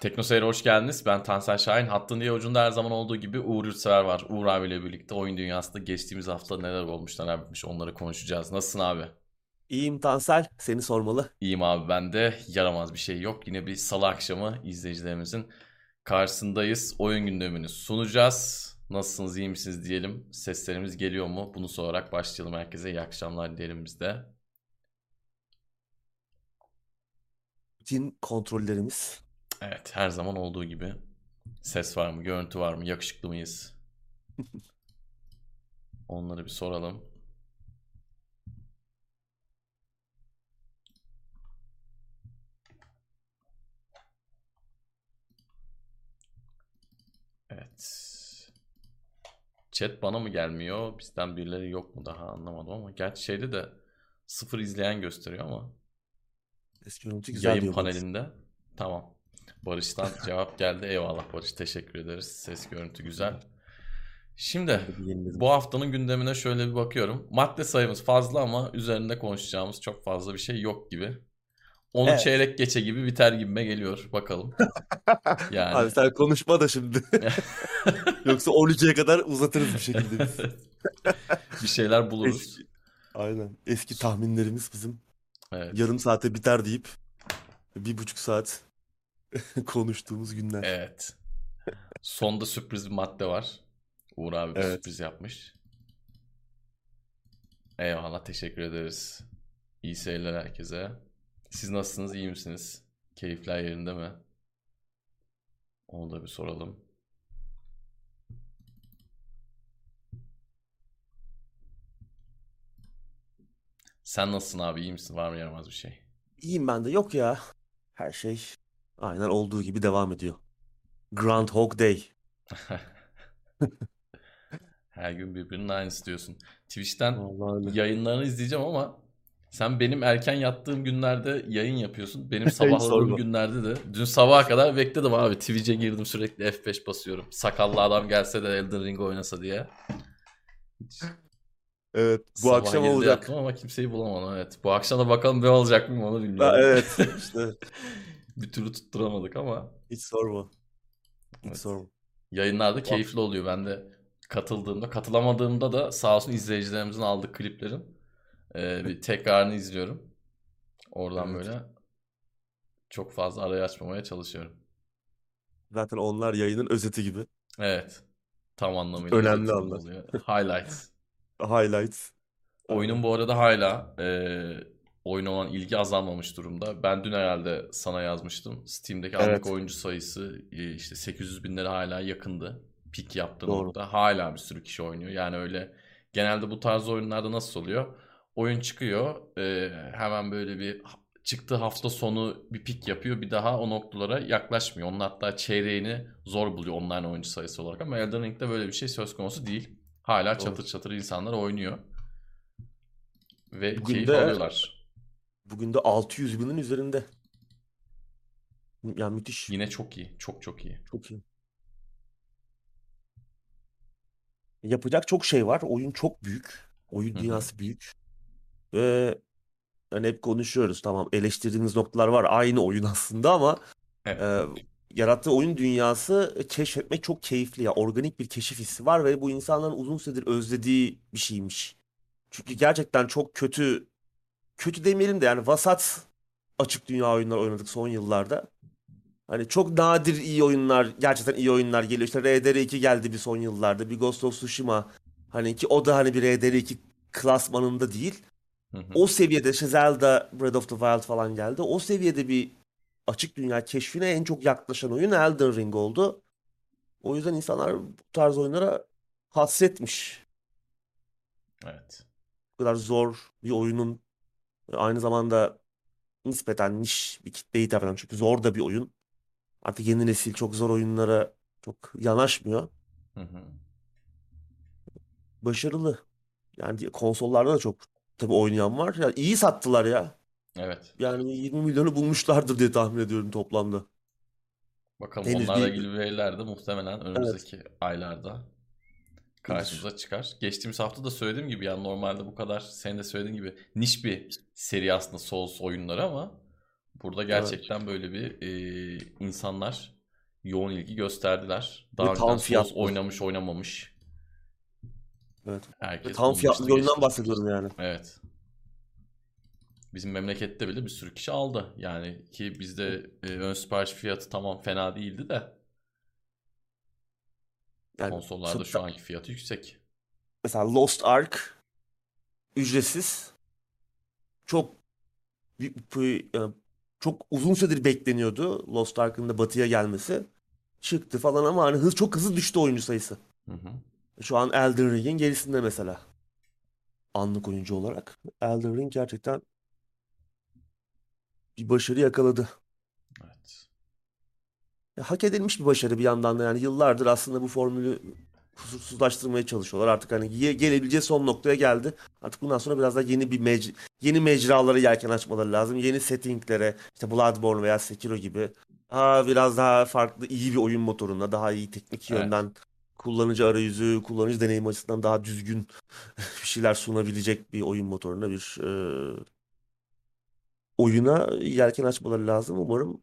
Tekno Seyir'e hoş geldiniz. Ben Tansel Şahin. Hattın diye ucunda her zaman olduğu gibi Uğur Yurtsever var. Uğur abiyle birlikte oyun dünyasında geçtiğimiz hafta neler olmuş neler bitmiş onları konuşacağız. Nasılsın abi? İyiyim Tansel, seni sormalı. İyiyim abi ben de. Yaramaz bir şey yok. Yine bir salı akşamı izleyicilerimizin karşısındayız. Oyun gündemini sunacağız. Nasılsınız, iyi misiniz diyelim. Seslerimiz geliyor mu? Bunu sorarak başlayalım herkese. İyi akşamlar diyelim biz de. Bütün kontrollerimiz. Evet, her zaman olduğu gibi. Ses var mı, görüntü var mı, yakışıklı mıyız? Onları bir soralım. Evet. Chat bana mı gelmiyor? Bizden birileri yok mu daha anlamadım ama. Gerçi şeyde de sıfır izleyen gösteriyor ama. Görüntü güzel Yayın panelinde. Tamam. Barış'tan cevap geldi. Eyvallah Barış. Teşekkür ederiz. Ses görüntü güzel. Şimdi bu haftanın gündemine şöyle bir bakıyorum. Madde sayımız fazla ama üzerinde konuşacağımız çok fazla bir şey yok gibi. Onu Evet. çeyrek geçe gibi biter gibime geliyor. Bakalım. Yani. Abi sen konuşma da şimdi. Yoksa 12'ye kadar uzatırız bir şekilde biz. bir şeyler buluruz. Eski, aynen. Eski tahminlerimiz bizim Evet. yarım saate biter deyip bir buçuk saat konuştuğumuz günler. Evet. Sonda sürpriz bir madde var. Uğur abi bir Evet. sürpriz yapmış. Eyvallah teşekkür ederiz. İyi seyirler herkese. Siz nasılsınız? iyi misiniz? Keyifler yerinde mi? Onu da bir soralım. Sen nasılsın abi? İyi misin? Var mı yaramaz bir şey? İyiyim ben de. Yok ya. Her şey aynen olduğu gibi devam ediyor. Groundhog Day. Her gün birbirinin aynısı diyorsun. Twitch'ten Vallahi yayınlarını izleyeceğim ama sen benim erken yattığım günlerde yayın yapıyorsun. Benim sabahladığım günlerde de dün sabaha kadar bekledim abi. Twitch'e girdim sürekli F5 basıyorum. Sakallı adam gelse de Elden Ring oynasa diye. Hiç Evet, bu sabah akşam 7'de olacak. ama kimseyi bulamadım evet. Bu akşam da bakalım ne olacak mı onu Ha, bilmiyorum. evet, işte Bir türlü tutturamadık ama hiç sorma. Hiç evet. sorma. Yayınlarda keyifli oluyor. Ben de katıldığımda, katılamadığımda da sağ olsun izleyicilerimizin aldık kliplerin e, bir tekrarını izliyorum. Oradan Evet. böyle çok fazla arayı açmamaya çalışıyorum. Zaten onlar yayının özeti gibi. Evet. Tam anlamıyla Önemli anlar. Highlights. Highlights. Oyunun bu arada hala e, oyuna olan ilgi azalmamış durumda. Ben dün herhalde sana yazmıştım. Steam'deki anlık Evet, oyuncu sayısı e, işte 800 binlere hala yakındı. Pik yaptığı doğru. nokta. Hala bir sürü kişi oynuyor. Yani öyle genelde bu tarz oyunlarda nasıl oluyor? Oyun çıkıyor. e, hemen böyle bir çıktığı hafta sonu bir pik yapıyor. Bir daha o noktalara yaklaşmıyor. Onun hatta çeyreğini zor buluyor online oyuncu sayısı olarak. Ama Elden Ring'de böyle bir şey söz konusu değil. Hala Doğru. çatır çatır insanlar oynuyor. Ve Bugün keyif de alıyorlar. Bugün de 600 binin üzerinde. Yani müthiş. Yine çok iyi. Çok çok iyi. Çok iyi. Yapacak çok şey var. Oyun çok büyük. Oyun dünyası büyük. Ve hani hep konuşuyoruz. Tamam eleştirdiğimiz noktalar var. Aynı oyun aslında ama Evet. e, yarattığı oyun dünyası keşfetmek çok keyifli ya. Organik bir keşif hissi var ve bu insanların uzun süredir özlediği bir şeymiş. Çünkü gerçekten çok kötü kötü demeyelim de yani vasat açık dünya oyunlar oynadık son yıllarda. Hani çok nadir iyi oyunlar, gerçekten iyi oyunlar geliyor. İşte RDR2 geldi bir son yıllarda. Bir Ghost of Tsushima. Hani ki o da hani bir RDR2 klasmanında değil. Hı hı. O seviyede işte Zelda Breath of the Wild falan geldi. O seviyede bir açık dünya keşfine en çok yaklaşan oyun Elden Ring oldu. O yüzden insanlar bu tarz oyunlara hasretmiş. Evet. Bu kadar zor bir oyunun aynı zamanda nispeten niş bir kitleye hitap eden çünkü zor da bir oyun. Artık yeni nesil çok zor oyunlara çok yanaşmıyor. Hı hı. Başarılı. Yani konsollarda da çok tabii oynayan var. Yani iyi sattılar ya. Evet. Yani 20 milyonu bulmuşlardır diye tahmin ediyorum toplamda. Bakalım Henüz onlarla bir ilgili veriler de muhtemelen önümüzdeki aylarda. Karşımıza çıkar. Geçtiğimiz hafta da söylediğim gibi yani normalde bu kadar senin de söylediğin gibi niş bir seri aslında Souls oyunları ama Burada gerçekten böyle bir e, insanlar yoğun ilgi gösterdiler. Daha Ve tam Souls oynamış oynamamış. Evet. Ve Herkes tam bulmuştu, fiyatlı bir oyundan bahsediyorum yani. Evet. Bizim memlekette bile bir sürü kişi aldı. Yani ki bizde e, ön sipariş fiyatı tamam fena değildi de Yani konsollarda sırf- şu anki fiyatı yüksek. mesela Lost Ark ücretsiz. Çok e, çok uzun süredir bekleniyordu Lost Ark'ın da batıya gelmesi. Çıktı falan ama hani hız çok hızlı düştü oyuncu sayısı. Hı hı. Şu an Elden Ring'in gerisinde mesela. Anlık oyuncu olarak. Elden Ring gerçekten bir başarı yakaladı. Evet. Hak edilmiş bir başarı bir yandan da yani yıllardır aslında bu formülü kusursuzlaştırmaya çalışıyorlar. Artık hani gelebileceği son noktaya geldi. Artık bundan sonra biraz daha yeni bir mec yeni mecralara yelken açmaları lazım. Yeni settinglere işte Bloodborne veya Sekiro gibi ha biraz daha farklı iyi bir oyun motoruna daha iyi teknik Evet. yönden kullanıcı arayüzü, kullanıcı deneyimi açısından daha düzgün bir şeyler sunabilecek bir oyun motoruna bir e, oyuna yelken açmaları lazım. Umarım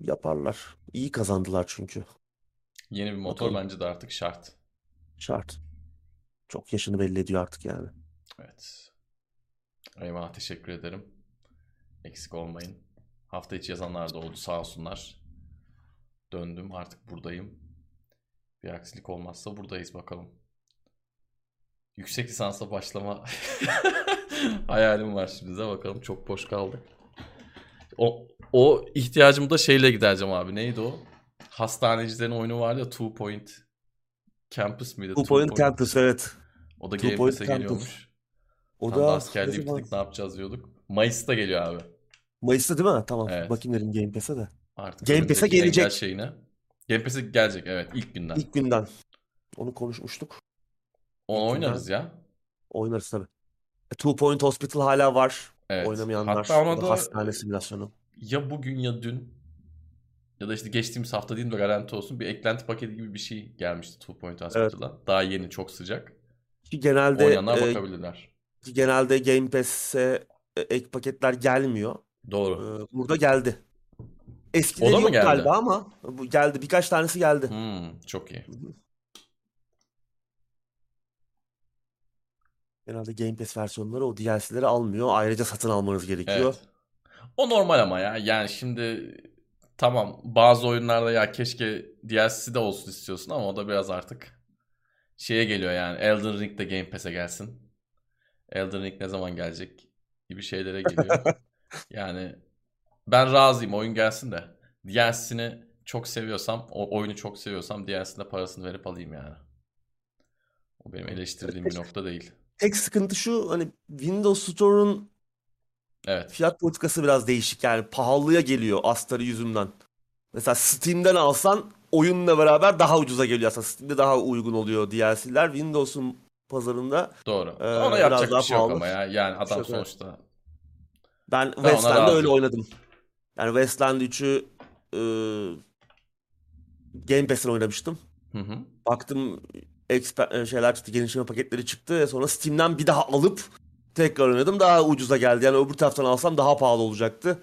yaparlar. İyi kazandılar çünkü. Yeni bir motor Bakalım. bence de artık şart. Şart. Çok yaşını belli ediyor artık yani. Evet. Eyvallah teşekkür ederim. Eksik olmayın. Hafta içi yazanlar da oldu sağ olsunlar. Döndüm artık buradayım. Bir aksilik olmazsa buradayız bakalım. Yüksek lisansa başlama hayalim var şimdi de bakalım çok boş kaldı. O, o ihtiyacımı da şeyle gidereceğim abi. Neydi o? Hastanecilerin oyunu vardı ya Two Point Campus mıydı? Two Point Campus evet. O da Two Game Point Pass'e geliyormuş. O Tam da da askerliği bitirdik ne yapacağız diyorduk. Mayıs'ta geliyor abi. Mayıs'ta değil mi? Tamam. Evet. Bakayım dedim Game Pass'e de. Artık Game Pass'e gelecek. şeyine. Game Pass'e gelecek evet ilk günden. İlk günden. Onu konuşmuştuk. Onu oynarız ya. Oynarız tabii. E, Two Point Hospital hala var. Evet. Oynamayanlar. Hatta ona da hastane simülasyonu. ya bugün ya dün ya da işte geçtiğimiz hafta değil de garanti olsun bir eklenti paketi gibi bir şey gelmişti Two Point Hospital'a. Daha yeni çok sıcak. Ki genelde Oynayanlar e, bakabilirler. ki genelde Game Pass'e e, ek paketler gelmiyor. Doğru. E, burada geldi. Eskileri yok geldi? galiba ama bu geldi. Birkaç tanesi geldi. Hmm, çok iyi. Genelde Game Pass versiyonları o DLC'leri almıyor. Ayrıca satın almanız gerekiyor. Evet. O normal ama ya. Yani şimdi tamam bazı oyunlarda ya keşke DLC'si de olsun istiyorsun ama o da biraz artık şeye geliyor yani. Elden Ring de Game Pass'e gelsin. Elden Ring ne zaman gelecek gibi şeylere geliyor. yani ben razıyım oyun gelsin de DLC'sini çok seviyorsam, o oyunu çok seviyorsam DLC'sine parasını verip alayım yani. O benim eleştirdiğim bir nokta değil. Tek sıkıntı şu hani Windows Store'un Evet. fiyat politikası biraz değişik yani pahalıya geliyor astarı yüzünden. Mesela Steam'den alsan oyunla beraber daha ucuza geliyor aslında. Steam'de daha uygun oluyor DLC'ler. Windows'un pazarında Doğru. Ee, Ona biraz yapacak daha bir şey yok pahalı. ama ya. Yani adam şey yok, evet. sonuçta ben ona Westland'de razıyım. öyle oynadım. Yani Westland 3'ü e, Game Pass'ten oynamıştım. Hı hı. Baktım exp- e, şeyler çıktı, genişleme paketleri çıktı. Sonra Steam'den bir daha alıp tekrar oynadım. Daha ucuza geldi. Yani öbür taraftan alsam daha pahalı olacaktı.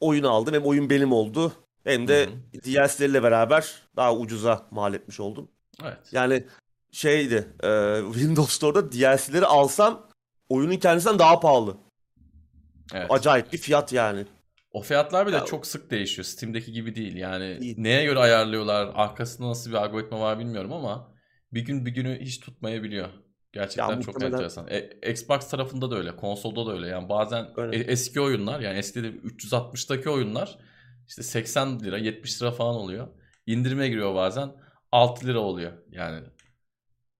Oyunu aldım. Hem oyun benim oldu. Hem de Hı DLC'leriyle beraber daha ucuza mal etmiş oldum. Evet. Yani şeydi e, Windows Store'da DLC'leri alsam oyunun kendisinden daha pahalı. Evet. Acayip bir fiyat yani. O fiyatlar bile Ya- çok sık değişiyor. Steam'deki gibi değil. Yani Değil. neye göre ayarlıyorlar? Arkasında nasıl bir algoritma var bilmiyorum ama bir gün bir günü hiç tutmayabiliyor. Gerçekten Ya çok muhtemelen- enteresan. E, Xbox tarafında da öyle, konsolda da öyle. Yani bazen Öyle. e- eski oyunlar yani eski de 360'taki oyunlar işte 80 lira, 70 lira falan oluyor. İndirime giriyor bazen 6 lira oluyor. Yani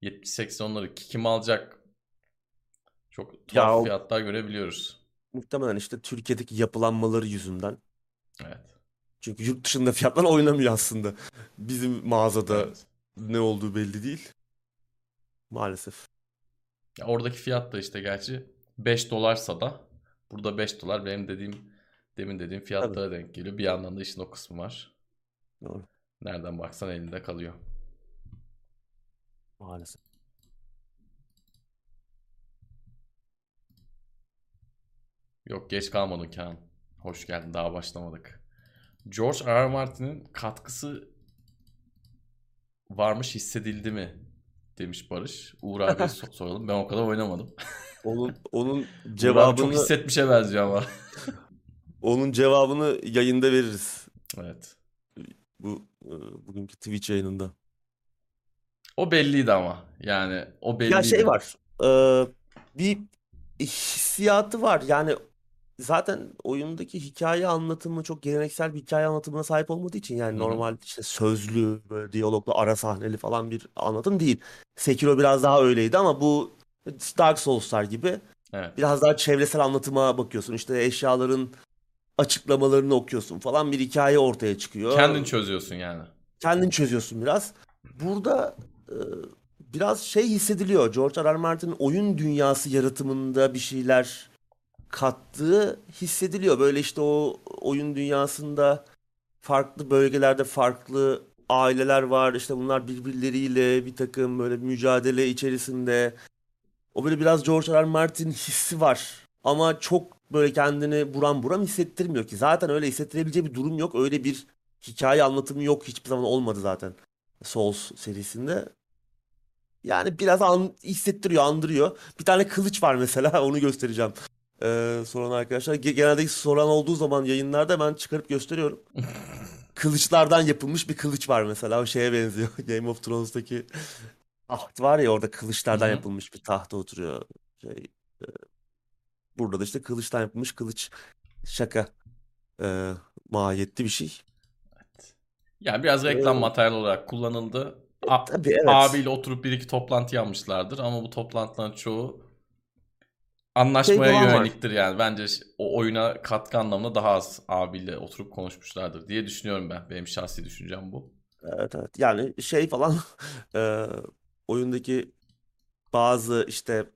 70-80 onları kim alacak? Çok tuhaf Ya fiyatlar görebiliyoruz. Muhtemelen işte Türkiye'deki yapılanmaları yüzünden. Evet. Çünkü yurt dışında fiyatlar oynamıyor aslında. Bizim mağazada Evet. Ne olduğu belli değil. Maalesef. Ya oradaki fiyat da işte gerçi 5 dolarsa da burada 5 dolar benim dediğim demin dediğim fiyatlara denk geliyor. Bir yandan da işin o kısmı var. Doğru. Nereden baksan elinde kalıyor. Maalesef. Yok geç kalmadın Kaan. Hoş geldin. Daha başlamadık. George R. R. Martin'in katkısı varmış hissedildi mi? Demiş Barış. Uğur abiye so- soralım. Ben o kadar oynamadım. Onun onun Uğur abi çok cevabını hissetmişe benziyor ama. onun cevabını yayında veririz. evet. Bu e, bugünkü Twitch yayınında. O belliydi ama. Yani o belliydi. Ya şey var. e, bir hissiyatı var. Yani zaten oyundaki hikaye anlatımı çok geleneksel bir hikaye anlatımına sahip olmadığı için yani Hı hı. normal işte sözlü böyle diyaloglu ara sahneli falan bir anlatım değil. Sekiro biraz daha öyleydi ama bu Dark Souls'lar gibi Evet. biraz daha çevresel anlatıma bakıyorsun. İşte eşyaların açıklamalarını okuyorsun falan bir hikaye ortaya çıkıyor. Kendin çözüyorsun yani. kendin çözüyorsun biraz. Burada e, biraz şey hissediliyor. George R. R. Martin'in oyun dünyası yaratımında bir şeyler kattığı hissediliyor. Böyle işte o oyun dünyasında farklı bölgelerde farklı aileler var. İşte bunlar birbirleriyle bir takım böyle mücadele içerisinde. O böyle biraz George R. R. Martin hissi var. Ama çok böyle kendini buram buram hissettirmiyor ki. Zaten öyle hissettirebileceği bir durum yok. Öyle bir hikaye anlatımı yok. Hiçbir zaman olmadı zaten. Souls serisinde. Yani biraz an, hissettiriyor, andırıyor. Bir tane kılıç var mesela. Onu göstereceğim. Ee, soran arkadaşlar. Ge- Genelde soran olduğu zaman yayınlarda ben çıkarıp gösteriyorum. Kılıçlardan yapılmış bir kılıç var mesela. O şeye benziyor. Game of Thrones'taki taht var ya orada kılıçlardan Hı hı. yapılmış bir tahta oturuyor. Şey, e, burada da işte kılıçtan yapılmış kılıç. Şaka. Ee, mahiyetli bir şey. Yani biraz reklam Ee, materyali olarak kullanıldı. A- tabii evet. abiyle oturup bir iki toplantı yapmışlardır ama bu toplantıların çoğu Şey anlaşmaya var. yöneliktir yani. Bence o oyuna katkı anlamında daha az abiyle oturup konuşmuşlardır diye düşünüyorum ben. Benim şahsi düşüncem bu. Evet evet. Yani şey falan e, oyundaki bazı işte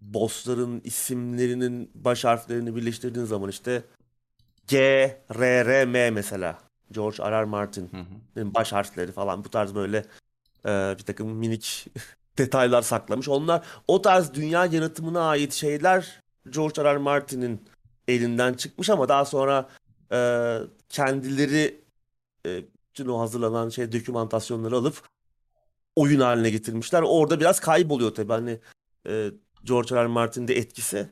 bossların isimlerinin baş harflerini birleştirdiğin zaman işte G, R, R, M mesela. George R. R. Martin'in baş harfleri falan bu tarz böyle e, bir takım minik detaylar saklamış. Onlar o tarz dünya yaratımına ait şeyler George R. R. Martin'in elinden çıkmış ama daha sonra e, kendileri e, bütün o hazırlanan şey dokümantasyonları alıp oyun haline getirmişler. Orada biraz kayboluyor tabii hani e, George R. R. Martin'in de etkisi.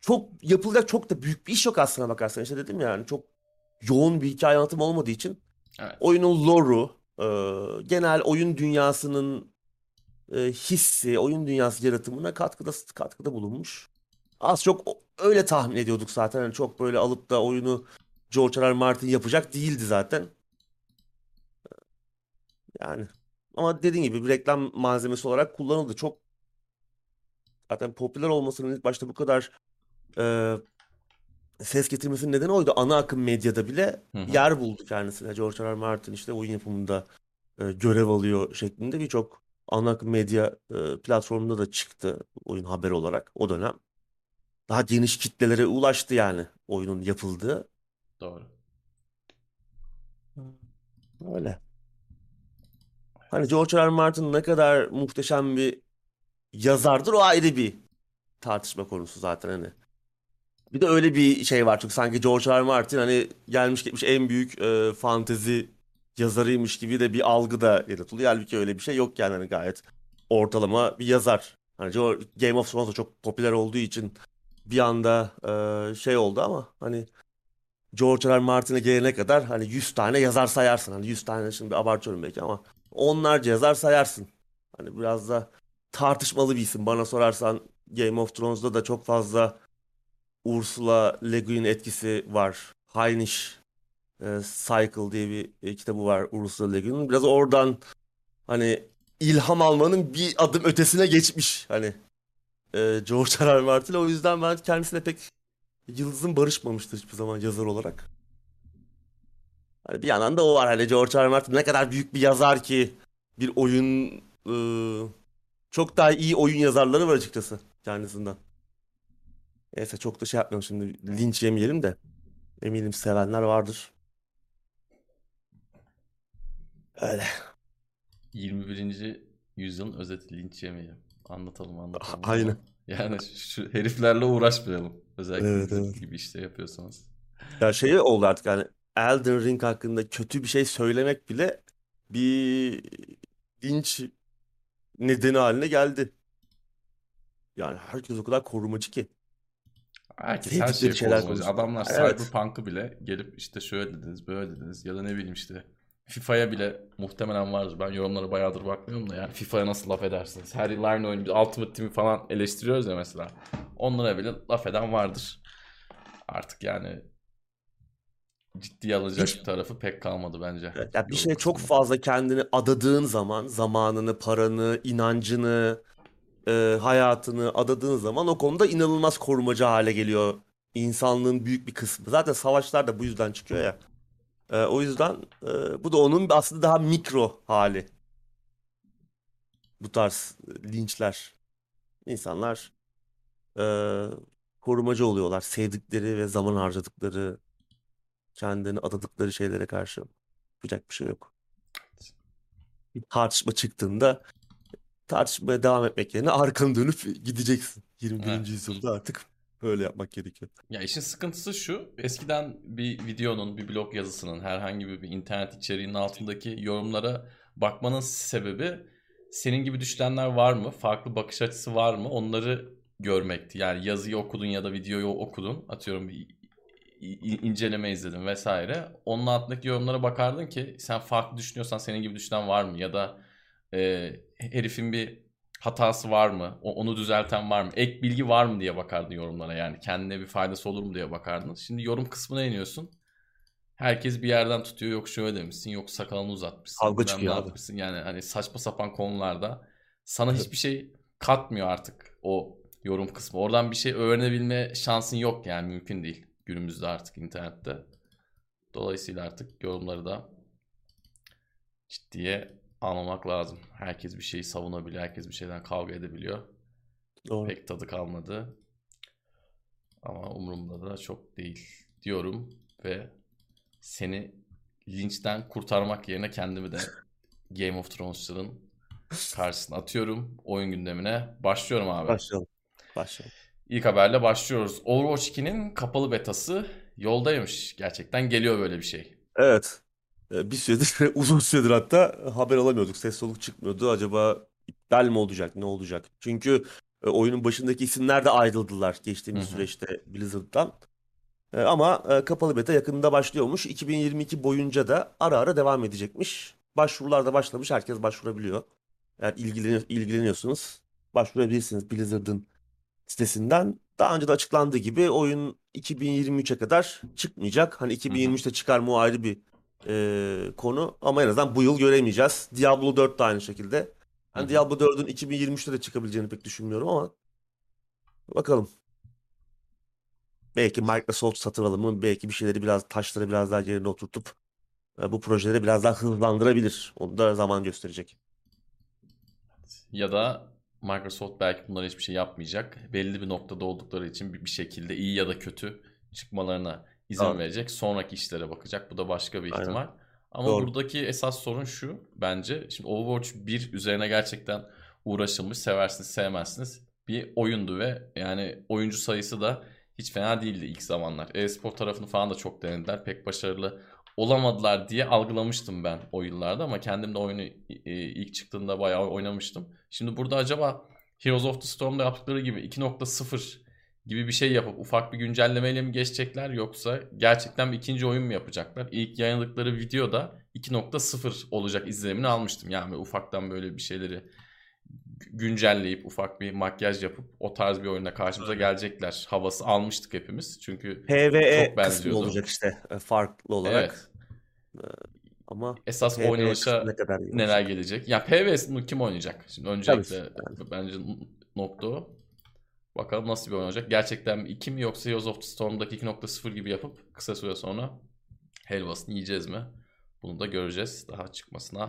Çok yapılacak çok da büyük bir iş yok aslına bakarsan. İşte dedim ya, yani çok yoğun bir hikaye anlatımı olmadığı için Evet. oyunun lore'u, e, genel oyun dünyasının e, hissi, oyun dünyası yaratımına katkıda katkıda bulunmuş. Az çok öyle tahmin ediyorduk zaten. Yani çok böyle alıp da oyunu George R. R. Martin yapacak değildi zaten. Yani ama dediğin gibi bir reklam malzemesi olarak kullanıldı. Çok zaten popüler olmasının ilk başta bu kadar e, ses getirmesinin nedeni oydu. Ana akım medyada bile Hı hı. yer buldu kendisine. George R. R. Martin işte oyun yapımında e, görev alıyor şeklinde birçok ana medya e, platformunda da çıktı oyun haber olarak o dönem. Daha geniş kitlelere ulaştı yani oyunun yapıldığı. Doğru. Öyle. Hani George R. R. Martin ne kadar muhteşem bir yazardır o ayrı bir tartışma konusu zaten hani. Bir de öyle bir şey var çünkü sanki George R. R. Martin hani gelmiş geçmiş en büyük e, fantezi yazarıymış gibi de bir algı da yaratılıyor. Halbuki öyle bir şey yok yani hani gayet ortalama bir yazar. Hani Game of Thrones da çok popüler olduğu için bir anda e, şey oldu ama hani George R. R. Martin'e gelene kadar hani 100 tane yazar sayarsın. Hani 100 tane şimdi abartıyorum belki ama onlarca yazar sayarsın. Hani biraz da tartışmalı bir isim. Bana sorarsan Game of Thrones'da da çok fazla Ursula Le Guin etkisi var. Heinisch e, Cycle diye bir e, kitabı var Ursula Le Guin'in. Biraz oradan hani ilham almanın bir adım ötesine geçmiş. Hani e, George R. R. Martin. O yüzden ben kendisine pek yıldızım barışmamıştır hiçbir zaman yazar olarak. Hani bir yandan da o var. Hani George R. R. Martin ne kadar büyük bir yazar ki bir oyun e, çok daha iyi oyun yazarları var açıkçası kendisinden. Neyse çok da şey yapmıyorum şimdi linç yemeyelim de eminim sevenler vardır. Öyle. 21. yüzyılın özeti linç yemeyelim. Anlatalım anlatalım. Aynen. Yani şu heriflerle uğraşmayalım. Özellikle Evet evet. gibi işte yapıyorsanız. Ya şey oldu artık yani Elden Ring hakkında kötü bir şey söylemek bile bir linç nedeni haline geldi. Yani herkes o kadar korumacı ki. Herkes her şeye şeyler korumacı. konuşuyor. Adamlar Evet. Cyberpunk'ı bile gelip işte şöyle dediniz, böyle dediniz ya da ne bileyim işte FIFA'ya bile muhtemelen vardır. Ben yorumlara bayağıdır bakmıyorum da yani FIFA'ya nasıl laf edersiniz? Her yıl aynı oyun, Ultimate Team'i falan eleştiriyoruz ya mesela. Onlara bile laf eden vardır. Artık yani ciddiye alacak bir tarafı pek kalmadı bence. Evet, Ya bir şeye çok fazla kendini adadığın zaman, zamanını, paranı, inancını, e, hayatını adadığın zaman o konuda inanılmaz korumacı hale geliyor insanlığın büyük bir kısmı. Zaten savaşlar da bu yüzden çıkıyor ya. E, o yüzden e, bu da onun aslında daha mikro hali. Bu tarz linçler. İnsanlar e, korumacı oluyorlar. Sevdikleri ve zaman harcadıkları, kendini adadıkları şeylere karşı. Yapacak bir şey yok. Bir tartışma çıktığında tartışmaya devam etmek yerine arkanı dönüp gideceksin. 21. Evet. yüzyılda artık böyle yapmak gerekiyor. Ya işin sıkıntısı şu. Eskiden bir videonun, bir blog yazısının, herhangi bir, internet içeriğinin altındaki yorumlara bakmanın sebebi senin gibi düşünenler var mı? Farklı bakış açısı var mı? Onları görmekti. Yani yazıyı okudun ya da videoyu okudun. Atıyorum bir inceleme izledin vesaire. Onun altındaki yorumlara bakardın ki sen farklı düşünüyorsan senin gibi düşünen var mı? Ya da e, herifin bir hatası var mı? O- onu düzelten var mı? Ek bilgi var mı diye bakardın yorumlara yani. Kendine bir faydası olur mu diye bakardın. Şimdi yorum kısmına iniyorsun. Herkes bir yerden tutuyor. Yok şöyle demişsin, yok sakalını uzatmışsın, ne çıkıyor abi. Yani hani saçma sapan konularda sana hiçbir şey katmıyor artık o yorum kısmı. Oradan bir şey öğrenebilme şansın yok yani mümkün değil günümüzde artık internette. Dolayısıyla artık yorumları da ciddiye almamak lazım. Herkes bir şeyi savunabiliyor, herkes bir şeyden kavga edebiliyor. Doğru. Pek tadı kalmadı. Ama umurumda da çok değil diyorum ve seni linçten kurtarmak yerine kendimi de Game of Thrones'ların karşısına atıyorum. Oyun gündemine başlıyorum abi. Başlayalım. Başlayalım. İlk haberle başlıyoruz. Overwatch 2'nin kapalı betası yoldaymış. Gerçekten geliyor böyle bir şey. Evet. Ee, Bir süredir, uzun süredir hatta haber alamıyorduk. Ses soluk çıkmıyordu. Acaba iptal mi olacak, ne olacak? Çünkü e, oyunun başındaki isimler de ayrıldılar geçtiğimiz Hı hı. süreçte Blizzard'dan. E, Ama e, kapalı beta yakında başlıyormuş. 2022 boyunca da ara ara devam edecekmiş. Başvurular da başlamış. Herkes başvurabiliyor. Eğer ilgileni- ilgileniyorsunuz başvurabilirsiniz Blizzard'ın sitesinden. Daha önce de açıklandığı gibi oyun 2023'e kadar çıkmayacak. Hani 2023'te çıkar mı o ayrı bir e, konu. Ama en azından bu yıl göremeyeceğiz. Diablo 4 de aynı şekilde. Hani Hı hı. Diablo 4'ün 2023'te de çıkabileceğini pek düşünmüyorum ama bakalım. Belki Microsoft satın alımı belki bir şeyleri biraz taşları biraz daha yerine oturtup e, bu projeleri biraz daha hızlandırabilir. Onu da zaman gösterecek. Ya da Microsoft belki bunlara hiçbir şey yapmayacak. Belli bir noktada oldukları için bir şekilde iyi ya da kötü çıkmalarına izin Tamam. verecek. Sonraki işlere bakacak. Bu da başka bir Aynen. ihtimal. Ama Doğru. buradaki esas sorun şu bence. Şimdi Overwatch 1 üzerine gerçekten uğraşılmış. Seversiniz sevmezsiniz. Bir oyundu ve yani oyuncu sayısı da hiç fena değildi ilk zamanlar. E-spor tarafını falan da çok denediler. Pek başarılı olamadılar diye algılamıştım ben o yıllarda ama kendim de oyunu ilk çıktığında bayağı oynamıştım. Şimdi burada acaba Heroes of the Storm'da yaptıkları gibi 2.0 gibi bir şey yapıp ufak bir güncellemeyle mi geçecekler yoksa gerçekten bir ikinci oyun mu yapacaklar? İlk yayınladıkları videoda 2.0 olacak izlenimini almıştım. Yani ufaktan böyle bir şeyleri güncelleyip ufak bir makyaj yapıp o tarz bir oyunda karşımıza gelecekler. Havası almıştık hepimiz. Çünkü PvE Çok kısmı olacak işte e, farklı olarak. evet Ama esas PvE oynanışa ne kadar neler gelecek? Ya PvS'ini kim oynayacak? Şimdi Tabii. öncelikle bence nokta o. Bakalım nasıl bir oyun olacak. Gerçekten 2 mi yoksa Heroes of the Storm'daki 2.0 gibi yapıp kısa süre sonra helvasını yiyeceğiz mi? Bunu da göreceğiz. Daha çıkmasına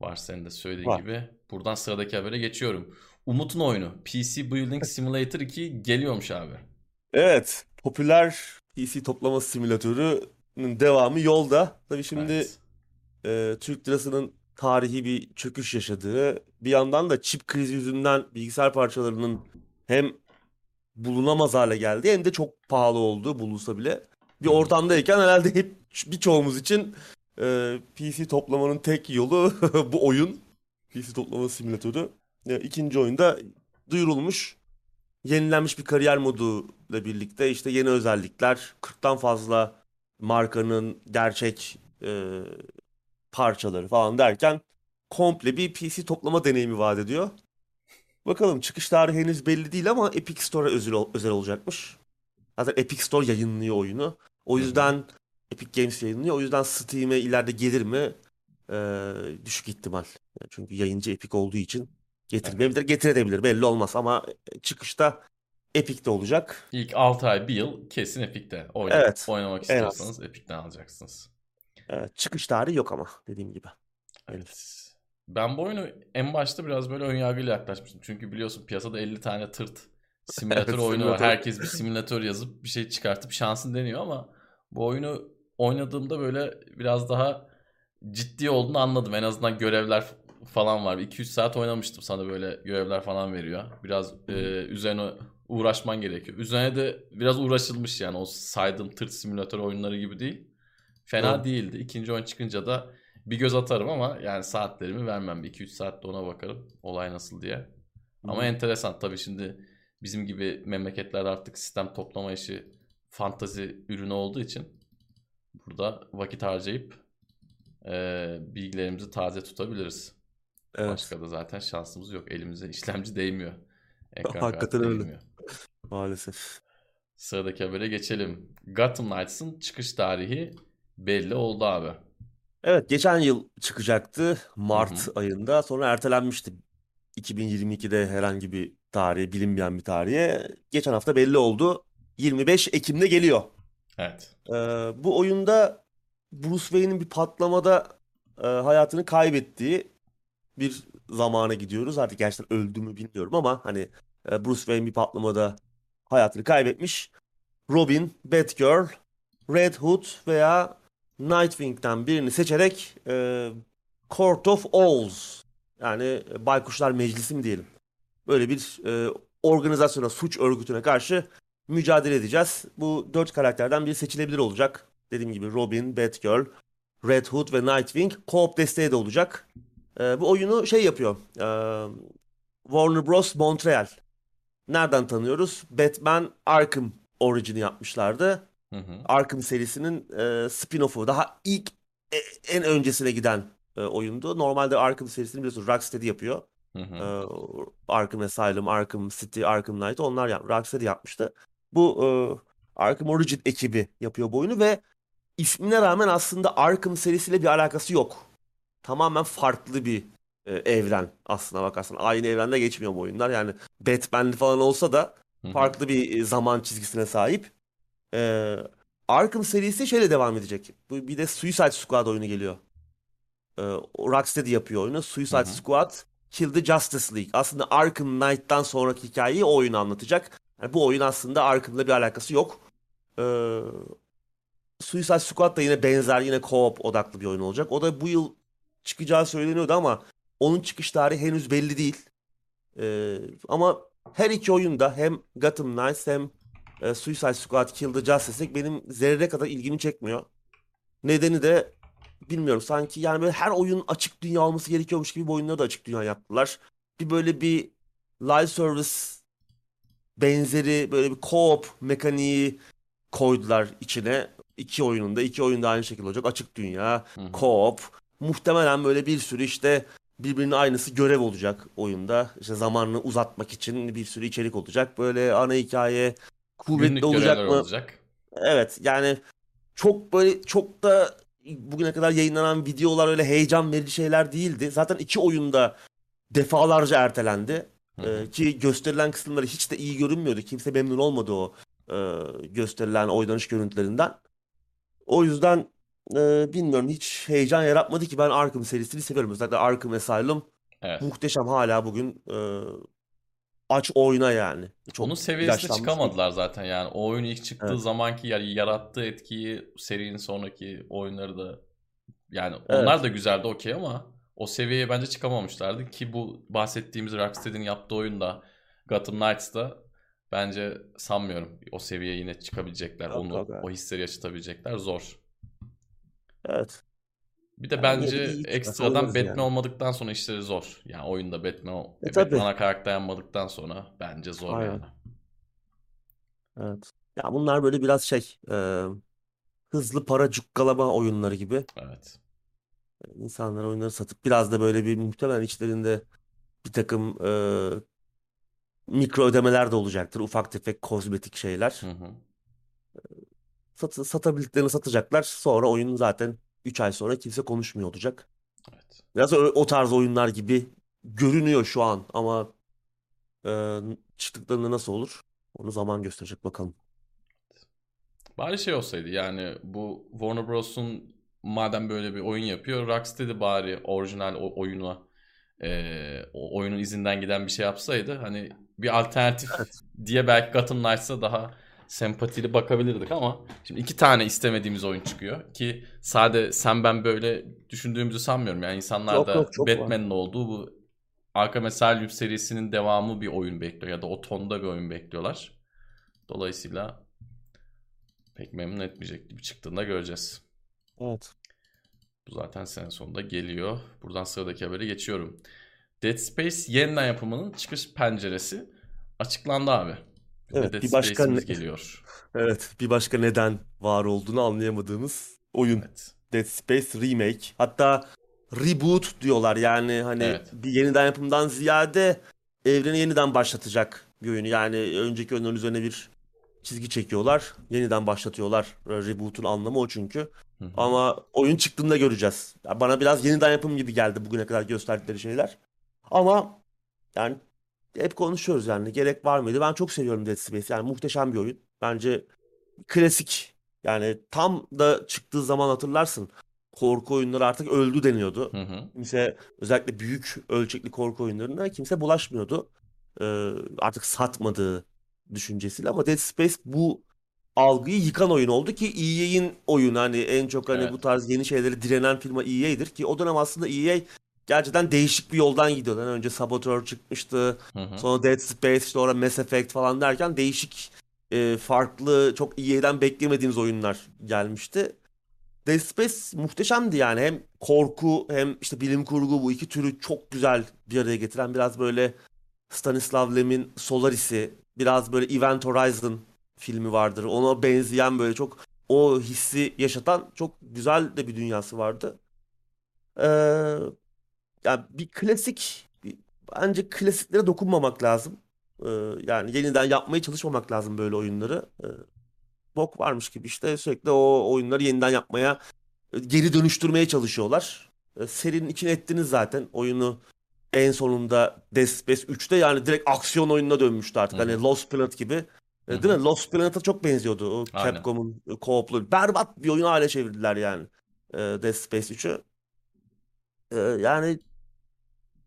var senin de söylediğin Var. gibi. Buradan sıradaki habere geçiyorum. Umut'un oyunu PC Building Simulator 2 geliyormuş abi. Evet, popüler PC toplama simülatörünün devamı yolda. Tabii şimdi Evet. e, Türk lirasının tarihi bir çöküş yaşadığı, bir yandan da çip krizi yüzünden bilgisayar parçalarının hem bulunamaz hale geldi hem de çok pahalı oldu bulunsa bile. Bir ortamdayken herhalde hep birçoğumuz için e, PC toplamanın tek yolu bu oyun. PC toplama simülatörü. E, ikinci oyunda duyurulmuş. Yenilenmiş bir kariyer modu ile birlikte işte yeni özellikler, 40'tan fazla markanın gerçek e, parçaları falan derken komple bir PC toplama deneyimi vaat ediyor. Bakalım çıkış tarihi henüz belli değil ama Epic Store'a özel, özel olacakmış. Zaten Epic Store yayınlıyor oyunu. O yüzden Epic Games yayınlıyor. O yüzden Steam'e ileride gelir mi? Ee, düşük ihtimal. Çünkü yayıncı Epic olduğu için getirmeyebilir. Getirebilir belli olmaz ama çıkışta Epic'te olacak. İlk 6 ay 1 yıl kesin Epic'te. Oyna evet. Oynamak istiyorsanız. Epic'ten alacaksınız. Evet, çıkış tarihi yok ama dediğim gibi. Evet. Ben bu oyunu en başta biraz böyle önyargıyla yaklaşmıştım. Çünkü biliyorsun piyasada 50 tane tırt simülatör evet, oyunu var. Herkes bir simülatör yazıp bir şey çıkartıp şansın deniyor ama bu oyunu oynadığımda böyle biraz daha ciddi olduğunu anladım. En azından görevler falan var. 2-3 saat oynamıştım sana böyle görevler falan veriyor. Biraz e, üzerine uğraşman gerekiyor. Üzerine de biraz uğraşılmış yani o saydığım tırt simülatör oyunları gibi değil. Fena evet. değildi. İkinci oyun çıkınca da bir göz atarım ama yani saatlerimi vermem. 2-3 saatte ona bakarım. Olay nasıl diye. Ama enteresan tabii şimdi bizim gibi memleketlerde artık sistem toplama işi fantazi ürünü olduğu için burada vakit harcayıp e, bilgilerimizi taze tutabiliriz. Evet. Başka da zaten şansımız yok. Elimize işlemci değmiyor. Ekran Hakikaten öyle. Değmiyor. Maalesef. Sıradaki habere geçelim. Gotham Knights'ın çıkış tarihi belli oldu abi. Evet geçen yıl çıkacaktı Mart ayında sonra ertelenmişti 2022'de herhangi bir tarihe bilinmeyen bir tarihe. Geçen hafta belli oldu 25 Ekim'de geliyor. Evet. Ee, bu oyunda Bruce Wayne'in bir patlamada e, hayatını kaybettiği bir zamana gidiyoruz. Artık gerçekten öldü mü bilmiyorum ama hani e, Bruce Wayne bir patlamada hayatını kaybetmiş. Robin, Batgirl, Red Hood veya Nightwing'den birini seçerek e, Court of Owls yani Baykuşlar Meclisi mi diyelim. Böyle bir e, organizasyona, suç örgütüne karşı mücadele edeceğiz. Bu dört karakterden biri seçilebilir olacak. Dediğim gibi Robin, Batgirl, Red Hood ve Nightwing co-op desteği de olacak. E, bu oyunu şey yapıyor. E, Warner Bros. Montreal. Nereden tanıyoruz? Batman Arkham Origin'i yapmışlardı. Hı hı. Arkham serisinin e, spin-off'u. Daha ilk e, en öncesine giden e, oyundu. Normalde Arkham serisini biliyorsunuz Rocksteady yapıyor. Hı hı. E, Arkham Asylum, Arkham City, Arkham Knight onlar yap Rocksteady yapmıştı. Bu e, Arkham Origin ekibi yapıyor bu oyunu ve ismine rağmen aslında Arkham serisiyle bir alakası yok. Tamamen farklı bir e, evren aslına bakarsan. Aynı evrende geçmiyor bu oyunlar. Yani Batman'li falan olsa da farklı bir e, zaman çizgisine sahip. Ee, Arkham serisi şeyle devam edecek. Bu bir de Suicide Squad oyunu geliyor. Ee, Rocksteady yapıyor oyunu. Suicide Hı-hı. Squad Kill the Justice League. Aslında Arkham Knight'tan sonraki hikayeyi o oyunu anlatacak. Yani bu oyun aslında Arkham'la bir alakası yok. Ee, Suicide Squad da yine benzer yine co-op odaklı bir oyun olacak. O da bu yıl çıkacağı söyleniyordu ama onun çıkış tarihi henüz belli değil. Ee, ama her iki oyunda hem Gotham Knights hem e, Suicide Squad Kill the Justice League benim zerre kadar ilgimi çekmiyor. Nedeni de bilmiyorum sanki yani böyle her oyun açık dünya olması gerekiyormuş gibi bu oyunları da açık dünya yaptılar. Bir böyle bir live service benzeri böyle bir co-op mekaniği koydular içine. İki oyununda, iki oyunda aynı şekilde olacak. Açık dünya, co-op. Muhtemelen böyle bir sürü işte birbirinin aynısı görev olacak oyunda. İşte zamanını uzatmak için bir sürü içerik olacak. Böyle ana hikaye kuvvetli Günlük olacak mı? Olacak. Evet yani çok böyle çok da bugüne kadar yayınlanan videolar öyle heyecan verici şeyler değildi. Zaten iki oyunda defalarca ertelendi. Ee, ki gösterilen kısımları hiç de iyi görünmüyordu. Kimse memnun olmadı o e, gösterilen oynanış görüntülerinden. O yüzden e, bilmiyorum hiç heyecan yaratmadı ki ben Arkham serisini seviyorum. Özellikle Arkham Asylum evet. muhteşem hala bugün e, aç oyna yani. Çok Onun seviyesine çıkamadılar bir. zaten yani. O oyun ilk çıktığı evet. zamanki yani yarattığı etkiyi serinin sonraki oyunları da yani onlar evet. da güzeldi okey ama o seviyeye bence çıkamamışlardı ki bu bahsettiğimiz Rocksteady'nin yaptığı oyunda Gotham Knights'da bence sanmıyorum o seviyeye yine çıkabilecekler. Yok, Onu yok, evet. o hisleri yaşatabilecekler zor. Evet. Bir de Yani bence iyi çıkarsa ekstradan Batman yani. olmadıktan sonra işleri zor. Yani oyunda Batman, E, Batman ana karakter yanmadıktan sonra bence zor Aynen. yani. Evet. Ya bunlar böyle biraz şey e, hızlı para cukkalama oyunları gibi. Evet. İnsanlar oyunları satıp biraz da böyle bir muhtemelen içlerinde bir takım e, mikro ödemeler de olacaktır. Ufak tefek kozmetik şeyler. Hı hı. Sat, satabildiklerini satacaklar. Sonra oyun zaten 3 ay sonra kimse konuşmuyor olacak. Evet. Biraz o, o tarz oyunlar gibi görünüyor şu an ama e, çıktıklarında nasıl olur? Onu zaman gösterecek bakalım. Bari şey olsaydı yani bu Warner Bros'un madem böyle bir oyun yapıyor Rocksteady bari orijinal o oyuna eee, o oyunun izinden giden bir şey yapsaydı hani bir alternatif Evet. diye belki Gotham Knights'a daha sempatili bakabilirdik ama şimdi iki tane istemediğimiz oyun çıkıyor ki sade sen ben böyle düşündüğümüzü sanmıyorum yani insanlar Yok da yok çok var. Batman'in olduğu bu Arkham Asylum serisinin devamı bir oyun bekliyor ya da o tonda bir oyun bekliyorlar. Dolayısıyla pek memnun etmeyecek gibi çıktığında göreceğiz. Evet. Bu zaten sene sonunda geliyor. Buradan sıradaki habere geçiyorum. Dead Space yeniden yapımının çıkış penceresi açıklandı abi. Evet, Dead bir başka ne- geliyor. Evet, bir başka neden var olduğunu anlayamadığımız oyun. Evet. Dead Space Remake. Hatta reboot diyorlar yani hani Evet. bir yeniden yapımdan ziyade evreni yeniden başlatacak bir oyunu. Yani önceki oyunların üzerine bir çizgi çekiyorlar. Yeniden başlatıyorlar. Reboot'un anlamı o çünkü. Hı hı. Ama oyun çıktığında göreceğiz. Ya bana biraz yeniden yapım gibi geldi bugüne kadar gösterdikleri şeyler. Ama yani hep konuşuyoruz yani gerek var mıydı? Ben çok seviyorum Dead Space. Yani muhteşem bir oyun. Bence klasik. Yani tam da çıktığı zaman hatırlarsın. Korku oyunları artık öldü deniyordu. Hı hı. Kimse özellikle büyük ölçekli korku oyunlarına kimse bulaşmıyordu. Ee, artık satmadığı düşüncesiyle ama Dead Space bu algıyı yıkan oyun oldu ki EA'in oyunu hani en çok hani Evet. bu tarz yeni şeyleri direnen firma EA'dir ki o dönem aslında EA gerçekten değişik bir yoldan gidiyordu. Yani önce Saboteur çıkmıştı. Hı hı. Sonra Dead Space, işte sonra Mass Effect falan derken değişik, e, farklı, çok EA'den beklemediğimiz oyunlar gelmişti. Dead Space muhteşemdi yani. Hem korku hem işte bilim kurgu bu iki türü çok güzel bir araya getiren biraz böyle Stanislav Lem'in Solaris'i, biraz böyle Event Horizon filmi vardır. Ona benzeyen böyle çok o hissi yaşatan çok güzel de bir dünyası vardı. Ee, yani bir klasik bence klasiklere dokunmamak lazım. Ee, yani yeniden yapmaya çalışmamak lazım böyle oyunları. Ee, bok varmış gibi işte sürekli o oyunları yeniden yapmaya e, geri dönüştürmeye çalışıyorlar. Ee, serinin içine ettiniz zaten oyunu en sonunda Dead Space 3'te yani direkt aksiyon oyununa dönmüştü artık. Hı hı. Hani Lost Planet gibi. E, Hı Değil mi? Lost Planet'a çok benziyordu. O. Capcom'un e, co-op'lu. Berbat bir oyun hale çevirdiler yani. E, Dead Space 3'ü. E, yani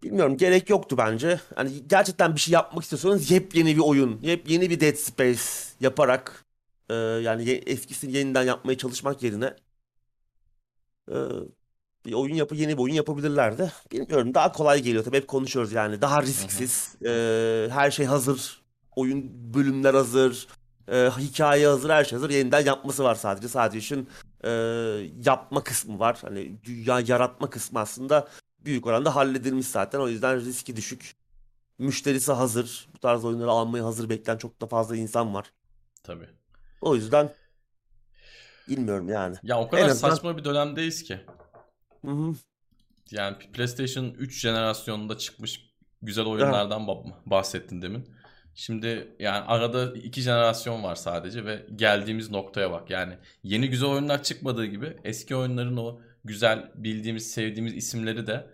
bilmiyorum gerek yoktu bence. Hani gerçekten bir şey yapmak istiyorsanız yepyeni bir oyun, yepyeni bir Dead Space yaparak e, yani eskisini yeniden yapmaya çalışmak yerine e, bir oyun yapı yeni bir oyun yapabilirlerdi. Bilmiyorum daha kolay geliyor tabii hep konuşuyoruz yani. Daha risksiz, e, her şey hazır, oyun bölümler hazır, e, hikaye hazır, her şey hazır. Yeniden yapması var sadece. Sadece işin e, yapma kısmı var. Hani dünya yaratma kısmı aslında büyük oranda halledilmiş zaten. O yüzden riski düşük. Müşterisi hazır. Bu tarz oyunları almaya hazır bekleyen çok da fazla insan var. Tabii. O yüzden bilmiyorum yani. Ya o En kadar azından saçma bir dönemdeyiz ki. hı hı. Yani PlayStation 3 jenerasyonunda çıkmış güzel oyunlardan ba- bahsettin demin. Şimdi yani arada iki jenerasyon var sadece ve geldiğimiz noktaya bak. Yani yeni güzel oyunlar çıkmadığı gibi eski oyunların o güzel bildiğimiz sevdiğimiz isimleri de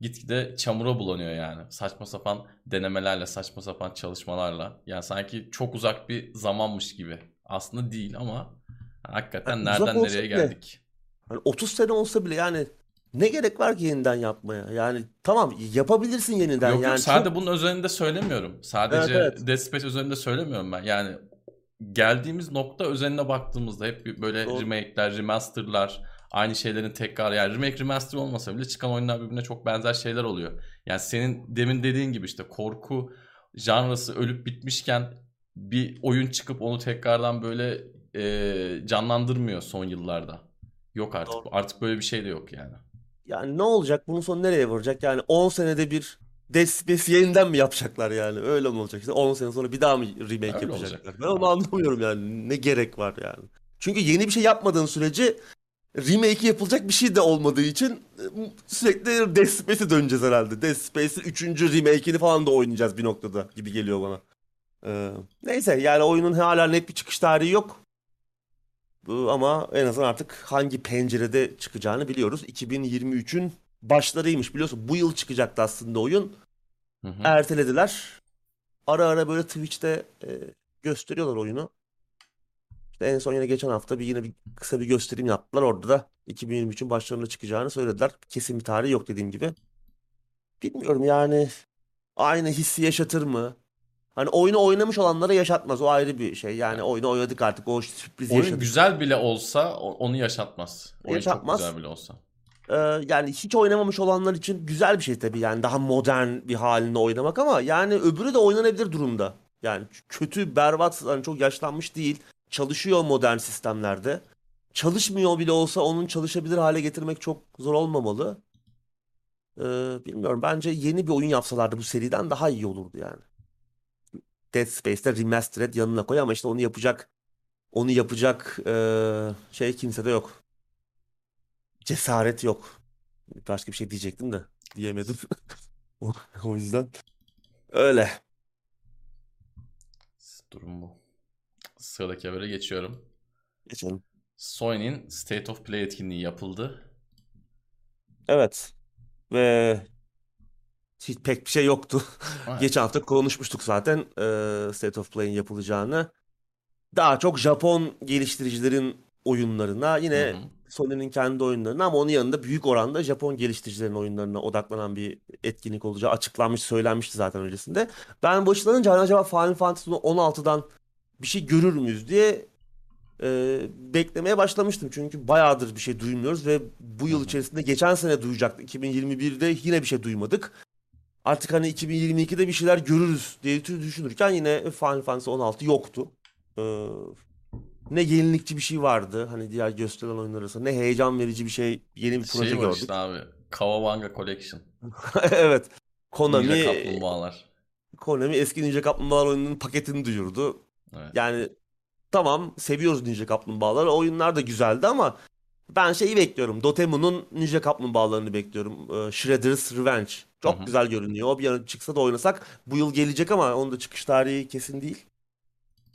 gitgide çamura bulanıyor yani. Saçma sapan denemelerle, saçma sapan çalışmalarla. Yani sanki çok uzak bir zamanmış gibi. Aslında değil ama hakikaten Yani nereden nereye bile geldik. Hani 30 sene olsa bile yani ne gerek var ki yeniden yapmaya? Yani tamam yapabilirsin yeniden. Yok yok Yani sadece çok bunun özelinde söylemiyorum. Sadece evet evet Space özelinde söylemiyorum ben. Yani geldiğimiz nokta özeline baktığımızda hep böyle doğru. remake'ler, remaster'lar, aynı şeylerin tekrar yani remake remaster olmasa bile çıkan oyunlar birbirine çok benzer şeyler oluyor. Yani senin demin dediğin gibi işte korku janrası ölüp bitmişken bir oyun çıkıp onu tekrardan böyle e, canlandırmıyor son yıllarda. Yok artık. Doğru. Artık böyle bir şey de yok yani. Yani ne olacak? Bunun sonu nereye varacak? Yani 10 senede bir Dead Space yeniden mi yapacaklar yani? Öyle mi olacak? İşte 10 sene sonra bir daha mı remake Öyle yapacaklar? olacak. Ben onu anlamıyorum yani. Ne gerek var yani? Çünkü yeni bir şey yapmadığın sürece remake yapılacak bir şey de olmadığı için e, sürekli Dead Space'e döneceğiz herhalde. Dead Space'in 3. remake'ini falan da oynayacağız bir noktada gibi geliyor bana. Ee, neyse yani oyunun hala net bir çıkış tarihi yok. Ama en azından artık hangi pencerede çıkacağını biliyoruz. 2023'ün başlarıymış biliyorsun. Bu yıl çıkacaktı aslında oyun. Hı hı. Ertelediler. Ara ara böyle Twitch'te e, gösteriyorlar oyunu. İşte en son yine geçen hafta bir yine bir kısa bir gösterim yaptılar. Orada da 2023'ün başlarında çıkacağını söylediler. Kesin bir tarih yok dediğim gibi. Bilmiyorum yani aynı hissi yaşatır mı? Hani oyunu oynamış olanlara yaşatmaz. O ayrı bir şey. Yani oyunu oynadık artık. O sürprizi Oyun yaşadık. güzel bile olsa onu yaşatmaz. Oyun Yaşatmaz. çok güzel bile olsa. Ee, yani hiç oynamamış olanlar için güzel bir şey tabii yani daha modern bir halinde oynamak ama yani öbürü de oynanabilir durumda. Yani kötü, berbat, hani çok yaşlanmış değil. Çalışıyor modern sistemlerde. Çalışmıyor bile olsa onun çalışabilir hale getirmek çok zor olmamalı. Ee, bilmiyorum bence yeni bir oyun yapsalardı bu seriden daha iyi olurdu yani. Dead Space'te remastered yanına koy ama işte onu yapacak onu yapacak ee, şey kimsede yok. Cesaret yok. Başka bir şey diyecektim de diyemedim. O yüzden öyle. Durum bu. Sıradaki habere geçiyorum. Geçelim. Sony'nin State of Play etkinliği yapıldı. Evet. Ve hiç pek bir şey yoktu. Evet. Geçen hafta konuşmuştuk zaten eee, State of Play'in yapılacağını. Daha çok Japon geliştiricilerin oyunlarına yine hı. Sony'nin kendi oyunlarına ama onun yanında büyük oranda Japon geliştiricilerin oyunlarına odaklanan bir etkinlik olacağı açıklanmış, söylenmişti zaten öncesinde. Ben başlanınca hani acaba Final Fantasy 16'dan bir şey görür müyüz diye e, beklemeye başlamıştım. Çünkü bayağıdır bir şey duymuyoruz ve bu yıl içerisinde geçen sene duyacaktık. 2021'de yine bir şey duymadık. Artık hani 2022'de bir şeyler görürüz diye düşünürken yine Final Fantasy 16 yoktu. Ee, ne yenilikçi bir şey vardı hani diğer gösterilen oyunlar arasında ne heyecan verici bir şey yeni bir proje Şey gördük. işte abi. Kawabanga Collection. Evet. Ninja Konami Kaplumbağalar. Konami eski Ninja Kaplumbağalar oyununun paketini duyurdu. Evet. Yani tamam seviyoruz Ninja Kaplumbağaları. Oyunlar da güzeldi ama ben şeyi bekliyorum. Dotemu'nun Ninja Kaplumbağalarını bekliyorum. Ee, Shredder's Revenge. Çok Hı güzel görünüyor. O bir an çıksa da oynasak bu yıl gelecek ama onun da çıkış tarihi kesin değil.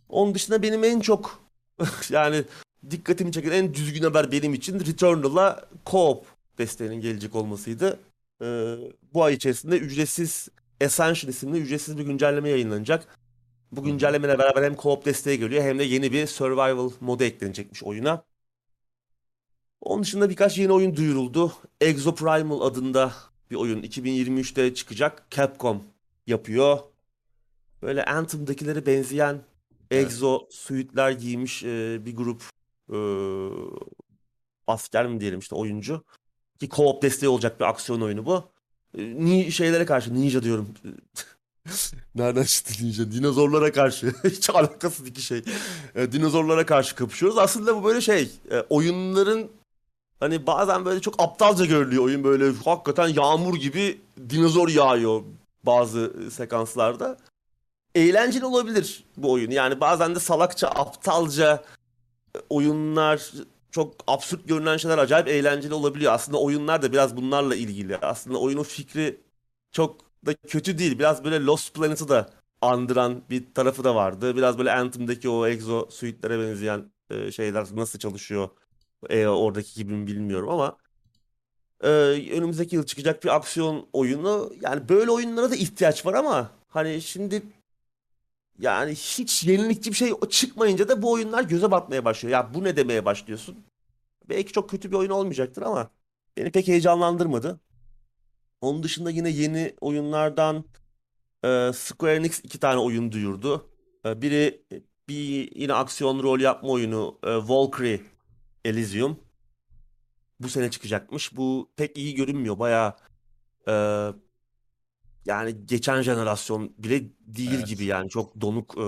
Onun dışında benim en çok yani dikkatimi çeken en düzgün haber benim için Returnal'a co-op desteğinin gelecek olmasıydı. Ee, bu ay içerisinde ücretsiz Essential isimli ücretsiz bir güncelleme yayınlanacak. Bu güncellemeyle beraber hem co-op desteği geliyor hem de yeni bir survival modu eklenecekmiş oyuna. Onun dışında birkaç yeni oyun duyuruldu. Exoprimal adında bir oyun 2023'te çıkacak. Capcom yapıyor. Böyle Anthem'dakilere benzeyen Evet. exo suitler giymiş e, bir grup e, asker mi diyelim işte oyuncu. Ki co-op desteği olacak bir aksiyon oyunu bu. E, Ni şeylere karşı ninja diyorum. Nereden çıktı ninja? Dinozorlara karşı. Hiç alakasız iki şey. E, dinozorlara karşı kapışıyoruz. Aslında bu böyle şey. e, oyunların hani bazen böyle çok aptalca görülüyor oyun böyle hakikaten yağmur gibi dinozor yağıyor bazı sekanslarda. Eğlenceli olabilir bu oyun. Yani bazen de salakça, aptalca oyunlar çok absürt görünen şeyler acayip eğlenceli olabiliyor. Aslında oyunlar da biraz bunlarla ilgili. Aslında oyunun fikri çok da kötü değil. Biraz böyle Lost Planet'ı da andıran bir tarafı da vardı. Biraz böyle Anthem'daki o Exo suite'lere benzeyen e, şeyler nasıl çalışıyor e, oradaki gibi mi bilmiyorum ama e, önümüzdeki yıl çıkacak bir aksiyon oyunu. Yani böyle oyunlara da ihtiyaç var ama hani şimdi yani hiç yenilikçi bir şey çıkmayınca da bu oyunlar göze batmaya başlıyor. Ya bu ne demeye başlıyorsun? Belki çok kötü bir oyun olmayacaktır ama beni pek heyecanlandırmadı. Onun dışında yine yeni oyunlardan e, Square Enix iki tane oyun duyurdu. E, biri bir yine aksiyon rol yapma oyunu e, Valkyrie Elysium. Bu sene çıkacakmış. Bu pek iyi görünmüyor. Bayağı e, yani geçen jenerasyon bile değil Evet. gibi yani çok donuk e,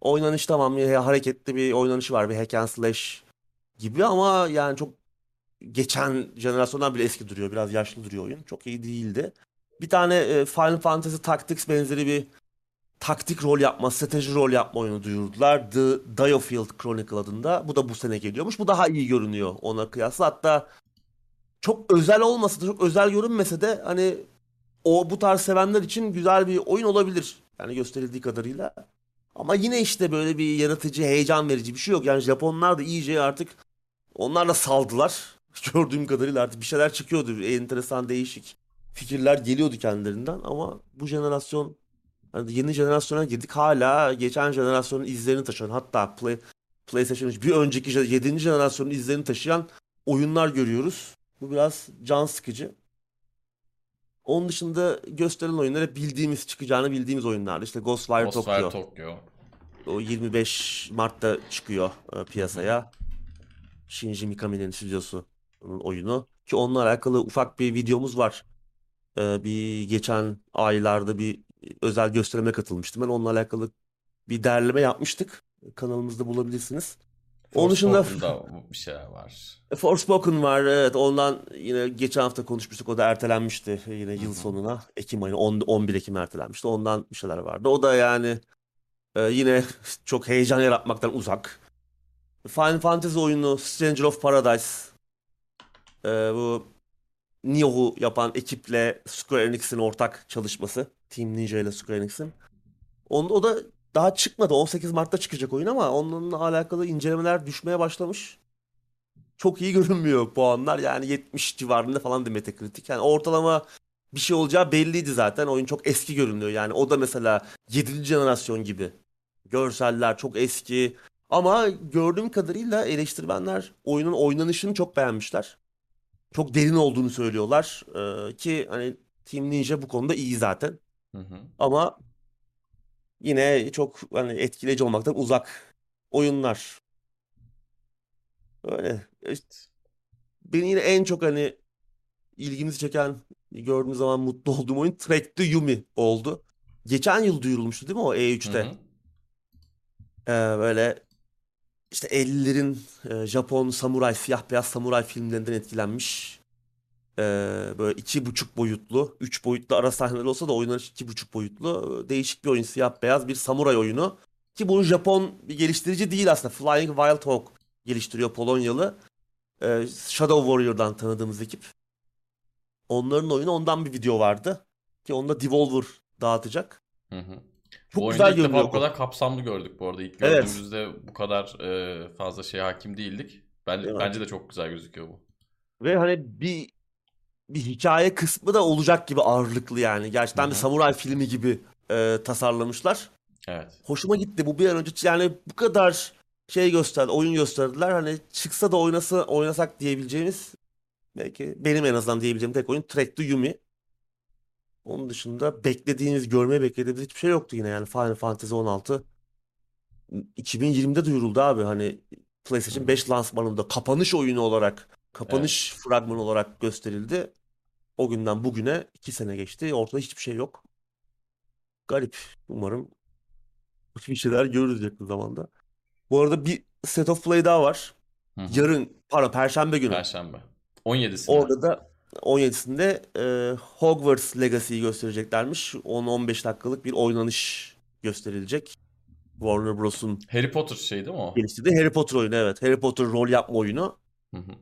oynanış tamam hareketli bir oynanışı var bir hack and slash gibi ama yani çok geçen jenerasyondan bile eski duruyor. Biraz yaşlı duruyor oyun. Çok iyi değildi. Bir tane e, Final Fantasy Tactics benzeri bir taktik rol yapma, strateji rol yapma oyunu duyurdular. The Diofield Chronicle adında. Bu da bu sene geliyormuş. Bu daha iyi görünüyor ona kıyasla. Hatta çok özel olmasa da çok özel görünmese de hani o bu tarz sevenler için güzel bir oyun olabilir. Yani gösterildiği kadarıyla. Ama yine işte böyle bir yaratıcı, heyecan verici bir şey yok. Yani Japonlar da iyice artık onlar da saldılar. Gördüğüm kadarıyla artık bir şeyler çıkıyordu. Enteresan, değişik fikirler geliyordu kendilerinden. Ama bu jenerasyon hani yeni jenerasyona girdik. Hala geçen jenerasyonun izlerini taşıyan hatta Play, PlayStation 3 bir önceki 7. jenerasyonun izlerini taşıyan oyunlar görüyoruz. Bu biraz can sıkıcı. Onun dışında gösterilen oyunlar hep bildiğimiz çıkacağını bildiğimiz oyunlardı. İşte Ghostwire Ghostwire Tokyo. Tokyo. O 25 Mart'ta çıkıyor e, piyasaya. Shinji Mikami'nin stüdyosunun oyunu. Ki onunla alakalı ufak bir videomuz var. E, bir geçen aylarda bir özel gösterime katılmıştım. Ben onunla alakalı bir derleme yapmıştık. Kanalımızda bulabilirsiniz. Onun dışında bir şeyler var. Forspoken var. Evet, ondan yine geçen hafta konuşmuştuk. O da ertelenmişti yine yıl hı. sonuna. Ekim ayı 10, 11 Ekim ertelenmişti. Ondan bir şeyler vardı. O da yani e, yine çok heyecan yaratmaktan uzak. Final Fantasy oyunu Stranger of Paradise. E, bu Nioh'u yapan ekiple Square Enix'in ortak çalışması. Team Ninja ile Square Enix'in. Onda, o da daha çıkmadı. 18 Mart'ta çıkacak oyun ama onunla alakalı incelemeler düşmeye başlamış. Çok iyi görünmüyor puanlar. Yani 70 civarında falan da Metacritic. Yani ortalama bir şey olacağı belliydi zaten. Oyun çok eski görünüyor. Yani o da mesela 7. jenerasyon gibi. Görseller çok eski. Ama gördüğüm kadarıyla eleştirmenler oyunun oynanışını çok beğenmişler. Çok derin olduğunu söylüyorlar. Ee, ki hani Team Ninja bu konuda iyi zaten. Hı hı. Ama yine çok hani etkileyici olmaktan uzak oyunlar. Öyle. İşte beni yine en çok hani ilgimizi çeken gördüğüm zaman mutlu olduğum oyun Track to Yumi oldu. Geçen yıl duyurulmuştu değil mi o Hı E3'te? hı. Ee, böyle işte 50'lerin e, Japon samuray, siyah beyaz samuray filmlerinden etkilenmiş. Ee, böyle iki buçuk boyutlu, üç boyutlu ara sahneler olsa da oynanış iki buçuk boyutlu. e, Değişik bir oyun, siyah beyaz bir samuray oyunu. Ki bunu Japon bir geliştirici değil aslında. Flying Wild Hog geliştiriyor Polonyalı. Ee, Shadow Warrior'dan tanıdığımız ekip. Onların oyunu ondan bir video vardı. Ki onda Devolver dağıtacak. Hı hı. Çok Bu güzel ilk defa görünüyor. bu kadar kapsamlı gördük bu arada. İlk Evet. gördüğümüzde bu kadar e, fazla şeye hakim değildik. Ben, Değil mi? bence de çok güzel gözüküyor bu. Ve hani bir bir hikaye kısmı da olacak gibi ağırlıklı yani. Gerçekten bir hı. samuray filmi gibi e, tasarlamışlar. Evet. Hoşuma gitti. Bu bir an önce yani bu kadar şey gösterdi, oyun gösterdiler. Hani çıksa da oynasa oynasak diyebileceğimiz belki benim en azından diyebileceğim tek oyun Trek to Yumi. Onun dışında beklediğiniz, görmeye beklediğiniz hiçbir şey yoktu yine yani Final Fantasy 16 2020'de duyuruldu abi hani PlayStation hı. 5 lansmanında kapanış oyunu olarak, Evet. kapanış fragmanı olarak gösterildi. O günden bugüne 2 sene geçti. Ortada hiçbir şey yok. Garip. Umarım bir şeyler görürüz yakın zamanda. Bu arada bir Set of Play daha var. Hı hı. Yarın, pardon Perşembe günü. Perşembe. 17'sinde. Orada da 17'sinde e, Hogwarts Legacy'yi göstereceklermiş. 10-15 dakikalık bir oynanış gösterilecek. Warner Bros'un Harry Potter şey değil mi o? geliştirdiği Harry Potter oyunu evet. Harry Potter rol yapma oyunu. Hı hı.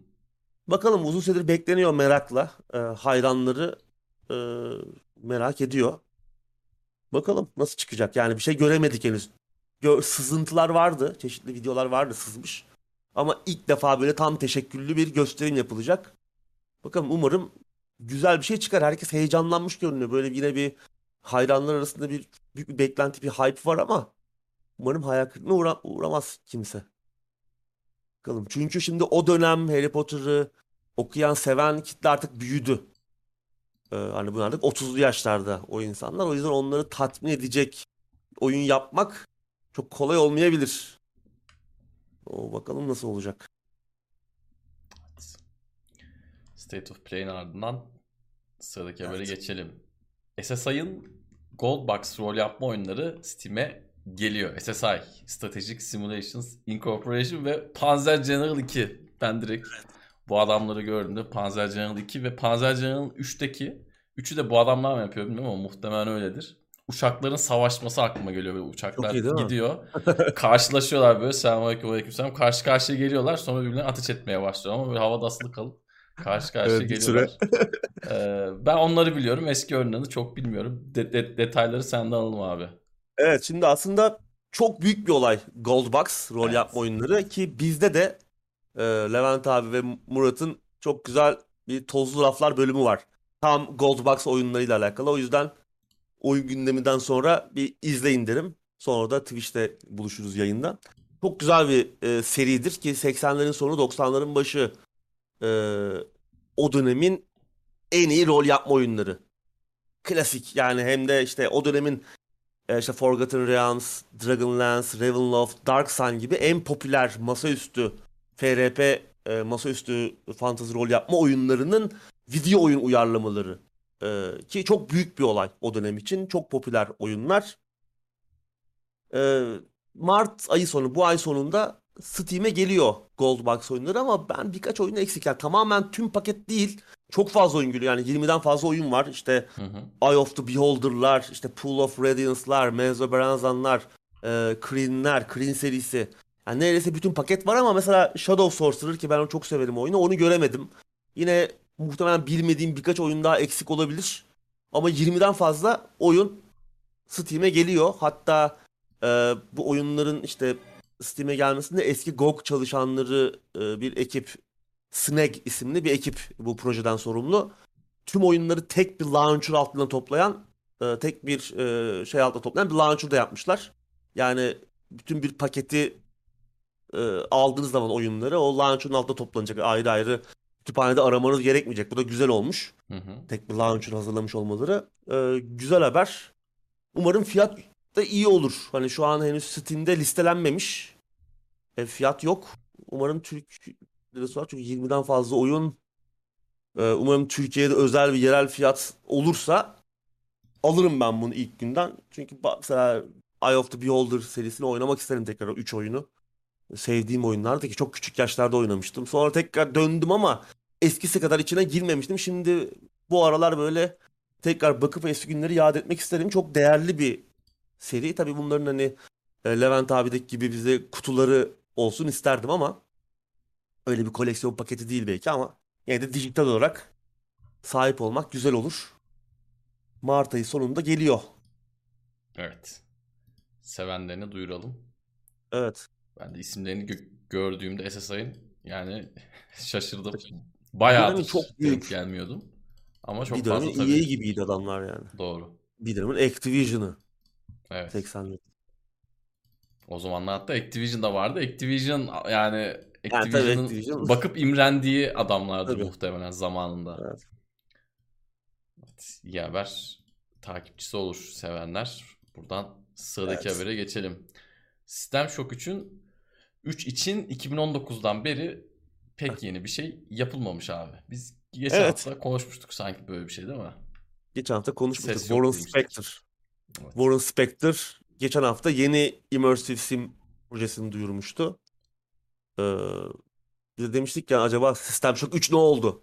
Bakalım uzun süredir bekleniyor merakla. E, hayranları e, merak ediyor. Bakalım nasıl çıkacak. Yani bir şey göremedik henüz. Gö- sızıntılar vardı. Çeşitli videolar vardı sızmış. Ama ilk defa böyle tam teşekküllü bir gösterim yapılacak. Bakalım umarım güzel bir şey çıkar. Herkes heyecanlanmış görünüyor. Böyle yine bir hayranlar arasında bir büyük bir beklenti, bir hype var ama umarım hayal kırıklığına uğra- uğramaz kimse. Bakalım. Çünkü şimdi o dönem Harry Potter'ı okuyan, seven kitle artık büyüdü. Ee, hani bunlar artık 30'lu yaşlarda o insanlar. O yüzden onları tatmin edecek oyun yapmak çok kolay olmayabilir. O bakalım nasıl olacak. State of Play'in ardından sıradaki habere Evet. geçelim. SSI'ın Gold Box rol yapma oyunları Steam'e geliyor. SSI, Strategic Simulations Incorporation ve Panzer General 2. Ben direkt bu adamları gördüğümde Panzer General 2 ve Panzer General 3'teki Üçü de bu adamlar mı yapıyor bilmiyorum ama muhtemelen öyledir. Uçakların savaşması aklıma geliyor. Böyle uçaklar iyi, gidiyor. karşılaşıyorlar böyle. Selamünaleyküm aleykümselam. Karşı karşıya geliyorlar. Sonra birbirlerine ateş etmeye başlıyor ama böyle havada asılı kalıp karşı karşıya Evet, geliyorlar. Ee, ben onları biliyorum. Eski oyunlarını çok bilmiyorum. De- de- detayları senden alalım abi. Evet şimdi aslında çok büyük bir olay Gold Box rol Evet. yapma oyunları ki bizde de e, Levent abi ve Murat'ın çok güzel bir tozlu raflar bölümü var. Tam Gold Box oyunlarıyla alakalı. O yüzden oyun gündeminden sonra bir izleyin derim. Sonra da Twitch'te buluşuruz yayında. Çok güzel bir e, seridir ki 80'lerin sonu 90'ların başı e, o dönemin en iyi rol yapma oyunları. Klasik yani hem de işte o dönemin e, işte Forgotten Realms, Dragonlance, Ravenloft, Dark Sun gibi en popüler masaüstü FRP e, masaüstü fantasy rol yapma oyunlarının video oyun uyarlamaları. E, ki çok büyük bir olay o dönem için. Çok popüler oyunlar. E, Mart ayı sonu, bu ay sonunda Steam'e geliyor Gold Box oyunları ama ben birkaç oyunu eksik. Yani tamamen tüm paket değil. Çok fazla oyun geliyor. Yani 20'den fazla oyun var. İşte Hı hı. Eye of the Beholder'lar, işte Pool of Radiance'lar, Mezoberanzan'lar, e, Kryn'ler, Kryn serisi. Yani neredeyse bütün paket var ama mesela Shadow Sorcerer ki ben onu çok severim oyunu onu göremedim. Yine muhtemelen bilmediğim birkaç oyun daha eksik olabilir. Ama 20'den fazla oyun Steam'e geliyor. Hatta e, bu oyunların işte Steam'e gelmesinde eski GOG çalışanları e, bir ekip Snag isimli bir ekip bu projeden sorumlu tüm oyunları tek bir launcher altında toplayan, e, tek bir e, şey altında toplayan bir launcher da yapmışlar. Yani bütün bir paketi e, aldığınız zaman oyunları o launcher'ın altında toplanacak. Ayrı ayrı kütüphanede aramanız gerekmeyecek. Bu da güzel olmuş. Hı hı. Tek bir launcher hazırlamış olmaları. E, güzel haber. Umarım fiyat da iyi olur. Hani şu an henüz Steam'de listelenmemiş. E, fiyat yok. Umarım Türk lirası var. Çünkü 20'den fazla oyun ee, Umarım Türkiye'de özel bir yerel fiyat olursa alırım ben bunu ilk günden. Çünkü mesela Eye of the Beholder serisini oynamak isterim tekrar o 3 oyunu. Sevdiğim oyunlardı ki çok küçük yaşlarda oynamıştım. Sonra tekrar döndüm ama eskisi kadar içine girmemiştim. Şimdi bu aralar böyle tekrar bakıp eski günleri yad etmek isterim. Çok değerli bir seri. Tabii bunların hani e, Levent abideki gibi bize kutuları olsun isterdim ama öyle bir koleksiyon paketi değil belki ama yine de dijital olarak sahip olmak güzel olur. Mart ayı sonunda geliyor. Evet. Sevenlerini duyuralım. Evet. Ben de isimlerini gö- gördüğümde SSI'ın yani şaşırdım. Dönemi çok büyük. gelmiyordum. Ama çok Bir fazla tabii. EA gibiydi adamlar yani. Doğru. Bir dönemin Activision'ı Evet. 80'ler. O zamanlar hatta Activision'da vardı. Activision yani Yani Activision'ın Activision. bakıp imrendiği adamlardır Tabii. muhtemelen zamanında. Evet. Evet, iyi haber. Takipçisi olur sevenler. Buradan sıradaki Evet. habere geçelim. System Shock 3'ün 3 için 2019'dan beri pek yeni bir şey yapılmamış abi. Biz geçen Evet. hafta konuşmuştuk sanki böyle bir şey değil mi? Geçen hafta konuşmuştuk. Warren. Spector. Evet. Warren Spector geçen hafta yeni Immersive Sim projesini duyurmuştu. Ee, biz de demiştik ya acaba System Shock 3 ne oldu?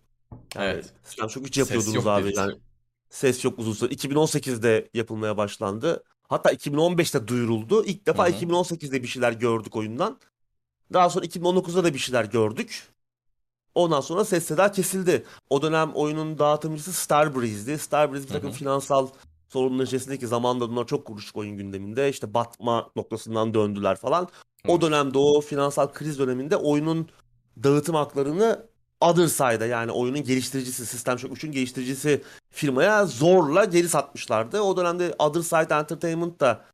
Yani Evet. System Shock 3 Ses yapıyordunuz yok abi. Yani ses yok uzun süre. 2018'de yapılmaya başlandı. Hatta 2015'te duyuruldu. İlk defa Hı hı. 2018'de bir şeyler gördük oyundan. Daha sonra 2019'da da bir şeyler gördük. Ondan sonra ses seda kesildi. O dönem oyunun dağıtımcısı Starbreeze'di. Starbreeze bir takım hı. finansal sorunlar içerisindeki zamanda bunlar çok kuruşuk oyun gündeminde. İşte batma noktasından döndüler falan. O dönemde o finansal kriz döneminde oyunun dağıtım haklarını Otherside'a yani oyunun geliştiricisi, System Shock 3'ün geliştiricisi firmaya zorla geri satmışlardı. O dönemde Otherside Entertainment da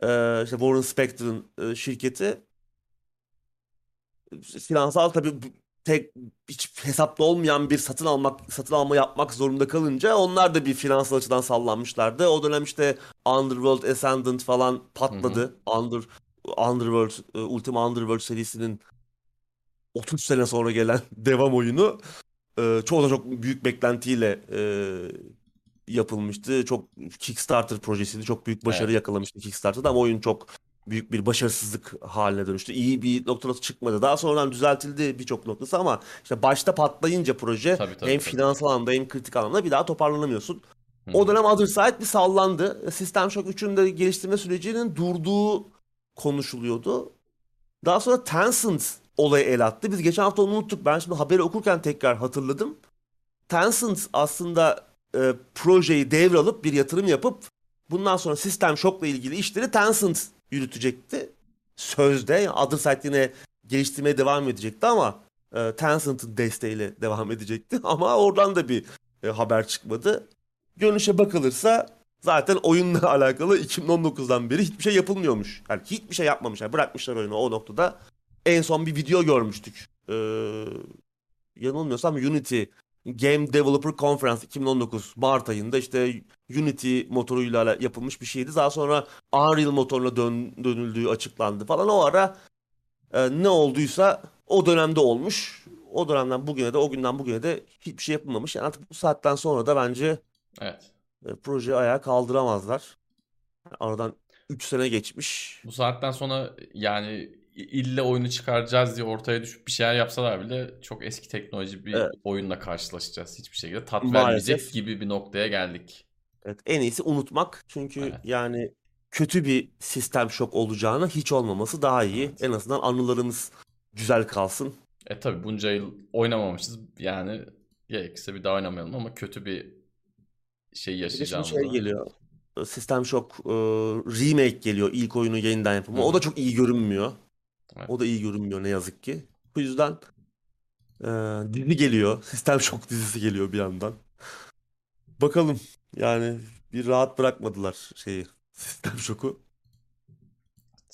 e, işte Warren Spector'ın e, şirketi finansal tabii tek hiç hesapta olmayan bir satın almak satın alma yapmak zorunda kalınca onlar da bir finansal açıdan sallanmışlardı. O dönem işte Underworld Ascendant falan patladı. Under Underworld e, Ultima Underworld serisinin 30 sene sonra gelen devam oyunu e, çoğu da çok büyük beklentiyle e, yapılmıştı. Çok Kickstarter projesiydi. Çok büyük başarı Evet. yakalamıştı Kickstarter'da ama oyun çok büyük bir başarısızlık haline dönüştü. İyi bir noktası çıkmadı. Daha sonradan düzeltildi birçok noktası ama işte başta patlayınca proje Tabii, tabii, hem tabii. finansal anlamda hem kritik anlamda bir daha toparlanamıyorsun. Hı O dönem Other Side bir sallandı. System Shock 3'ün de geliştirme sürecinin durduğu konuşuluyordu. Daha sonra Tencent olayı el attı. Biz geçen hafta onu unuttuk. Ben şimdi haberi okurken tekrar hatırladım. Tencent aslında e, projeyi devralıp bir yatırım yapıp bundan sonra System Shock'la ilgili işleri Tencent yürütecekti. Sözde Other Side yine geliştirmeye devam edecekti ama e, Tencent'ın desteğiyle devam edecekti. Ama oradan da bir e, haber çıkmadı. Görünüşe bakılırsa zaten oyunla alakalı 2019'dan beri hiçbir şey yapılmıyormuş. Yani hiçbir şey yapmamışlar. Bırakmışlar oyunu o noktada. En son bir video görmüştük. Ee, yanılmıyorsam Unity Game Developer Conference 2019 Mart ayında işte Unity motoruyla yapılmış bir şeydi. Daha sonra Unreal motoruna dön, dönüldüğü açıklandı falan. O ara e, ne olduysa o dönemde olmuş. O dönemden bugüne de o günden bugüne de hiçbir şey yapılmamış. Yani artık bu saatten sonra da bence Evet. e, projeyi ayağa kaldıramazlar. Aradan 3 sene geçmiş. Bu saatten sonra yani ille oyunu çıkaracağız diye ortaya düşüp bir şeyler yapsalar bile çok eski teknoloji bir Evet. oyunla karşılaşacağız. Hiçbir şekilde tat Maalesef. vermeyecek gibi bir noktaya geldik. Evet, en iyisi unutmak. Çünkü Evet. yani kötü bir sistem şok olacağına hiç olmaması daha iyi. Evet. En azından anılarımız güzel kalsın. E tabi bunca yıl oynamamışız. Yani gerekirse bir daha oynamayalım ama kötü bir şey Bir de şimdi şey geliyor. System Shock e, remake geliyor. İlk oyunu yeniden yapımı. Hı. O da çok iyi görünmüyor. Evet. O da iyi görünmüyor ne yazık ki. Bu yüzden e, dizi geliyor. System Shock dizisi geliyor bir yandan. Bakalım. Yani bir rahat bırakmadılar şeyi. System Shock'u.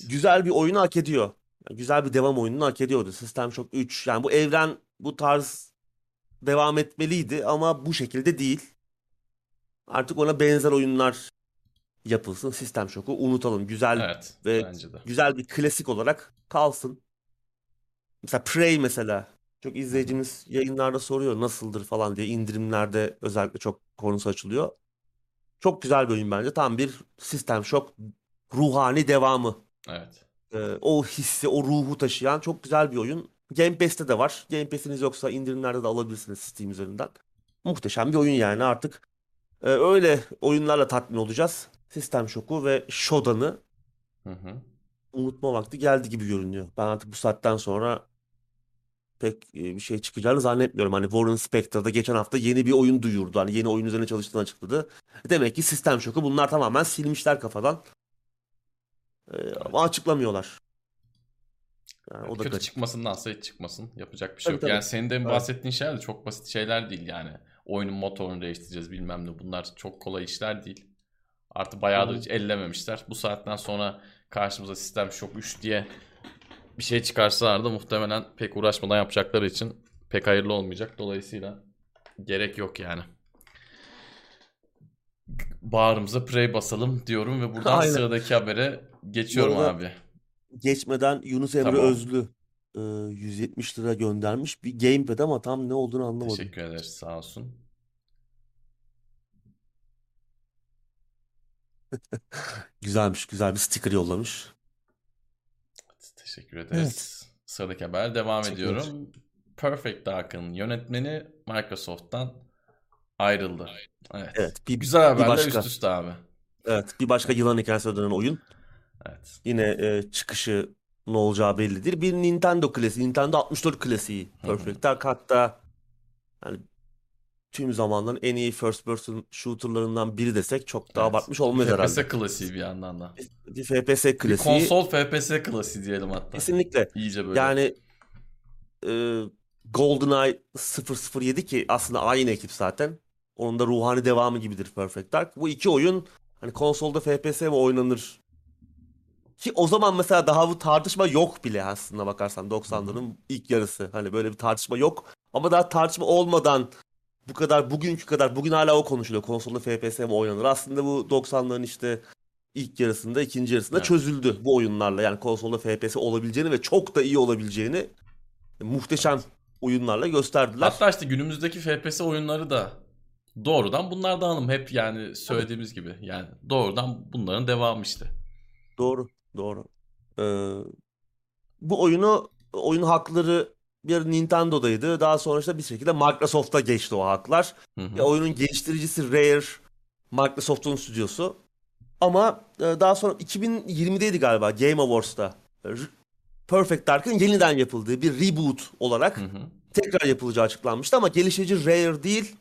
Güzel bir oyunu hak ediyor. Yani güzel bir devam oyununu hak ediyordu. System Shock 3. Yani bu evren bu tarz devam etmeliydi ama bu şekilde değil. Artık ona benzer oyunlar yapılsın. System Shock'u unutalım. Güzel Evet ve güzel bir klasik olarak kalsın. Mesela Prey mesela. Çok izleyicimiz yayınlarda soruyor nasıldır falan diye. indirimlerde özellikle çok konusu açılıyor. Çok güzel bir oyun bence. Tam bir System Shock ruhani devamı. Evet. Ee, o hissi, o ruhu taşıyan çok güzel bir oyun. Game Pass'te de var. Game Pass'iniz yoksa indirimlerde de alabilirsiniz Steam üzerinden. Muhteşem bir oyun yani artık. e, öyle oyunlarla tatmin olacağız. System Shock'u ve Shodan'ı Hı hı. unutma vakti geldi gibi görünüyor. Ben artık bu saatten sonra pek bir şey çıkacağını zannetmiyorum. Hani Warren Spector da geçen hafta yeni bir oyun duyurdu. Hani yeni oyun üzerine çalıştığını açıkladı. Demek ki System Shock'u bunlar tamamen silmişler kafadan. Ama açıklamıyorlar. Yani o da Kötü garip. çıkmasındansa hiç çıkmasın. Yapacak bir şey Tabii yok. tabii. Yani senin de Evet. bahsettiğin şeyler de çok basit şeyler değil yani. Oyunun motorunu değiştireceğiz bilmem ne. Bunlar çok kolay işler değil. Artı bayağıdır hiç ellememişler. Bu saatten sonra karşımıza System Shock 3 diye bir şey çıkarsalar da muhtemelen pek uğraşmadan yapacakları için pek hayırlı olmayacak. Dolayısıyla gerek yok yani. Bağrımıza Prey basalım diyorum ve buradan Aynen. sıradaki habere geçiyorum Bu arada- abi. Geçmeden Yunus Emre Tamam. Özlü e, 170 lira göndermiş. Bir gamepad ama tam ne olduğunu anlamadım. Teşekkür ederiz sağ olsun. Güzelmiş, güzel bir sticker yollamış. Teşekkür ederiz. Sıradaki haber devam Teşekkürler. ediyorum. Perfect Dark'ın yönetmeni Microsoft'tan ayrıldı. Evet. Evet, bir, Güzel haberler başka. üst üste abi. evet, bir başka yılan hikayesi ödenen oyun. Evet. Yine e, çıkışı ne olacağı bellidir. Bir Nintendo klasiği, Nintendo 64 klasiği. Perfect Dark. Hatta yani tüm zamanların en iyi first person shooter'larından biri desek çok daha Evet. abartmış olmaz FPS herhalde. klasiği bir yandan da. Bir FPS Bir klasiği. konsol FPS klasiği diyelim hatta. Kesinlikle. İyice böyle. Yani e, GoldenEye 007 ki aslında aynı ekip zaten. Onun da ruhani devamı gibidir Perfect Dark. Bu iki oyun hani konsolda FPS mi oynanır? Ki o zaman mesela daha bu tartışma yok bile aslında bakarsan 90'ların ilk yarısı. Hani böyle bir tartışma yok. Ama daha tartışma olmadan bu kadar bugünkü kadar bugün hala o konuşuluyor. Konsolda FPS mi oynanır? Aslında bu 90'ların işte ilk yarısında, ikinci yarısında Evet. çözüldü bu oyunlarla. Yani konsolda FPS olabileceğini ve çok da iyi olabileceğini muhteşem oyunlarla gösterdiler. Hatta işte günümüzdeki FPS oyunları da Doğrudan bunlardan hanım hep yani söylediğimiz gibi. Yani doğrudan bunların devamı işte. Doğru, doğru. Ee, bu oyunu oyun hakları bir Nintendo'daydı. Daha sonra işte bir şekilde Microsoft'a geçti o haklar. Hı hı. Ya oyunun geliştiricisi Rare, Microsoft'un stüdyosu. Ama e, daha sonra 2020'deydi galiba Game Awards'ta. Perfect Dark'ın yeniden yapıldığı bir reboot olarak Hı hı. tekrar yapılacağı açıklanmıştı ama geliştirici Rare değil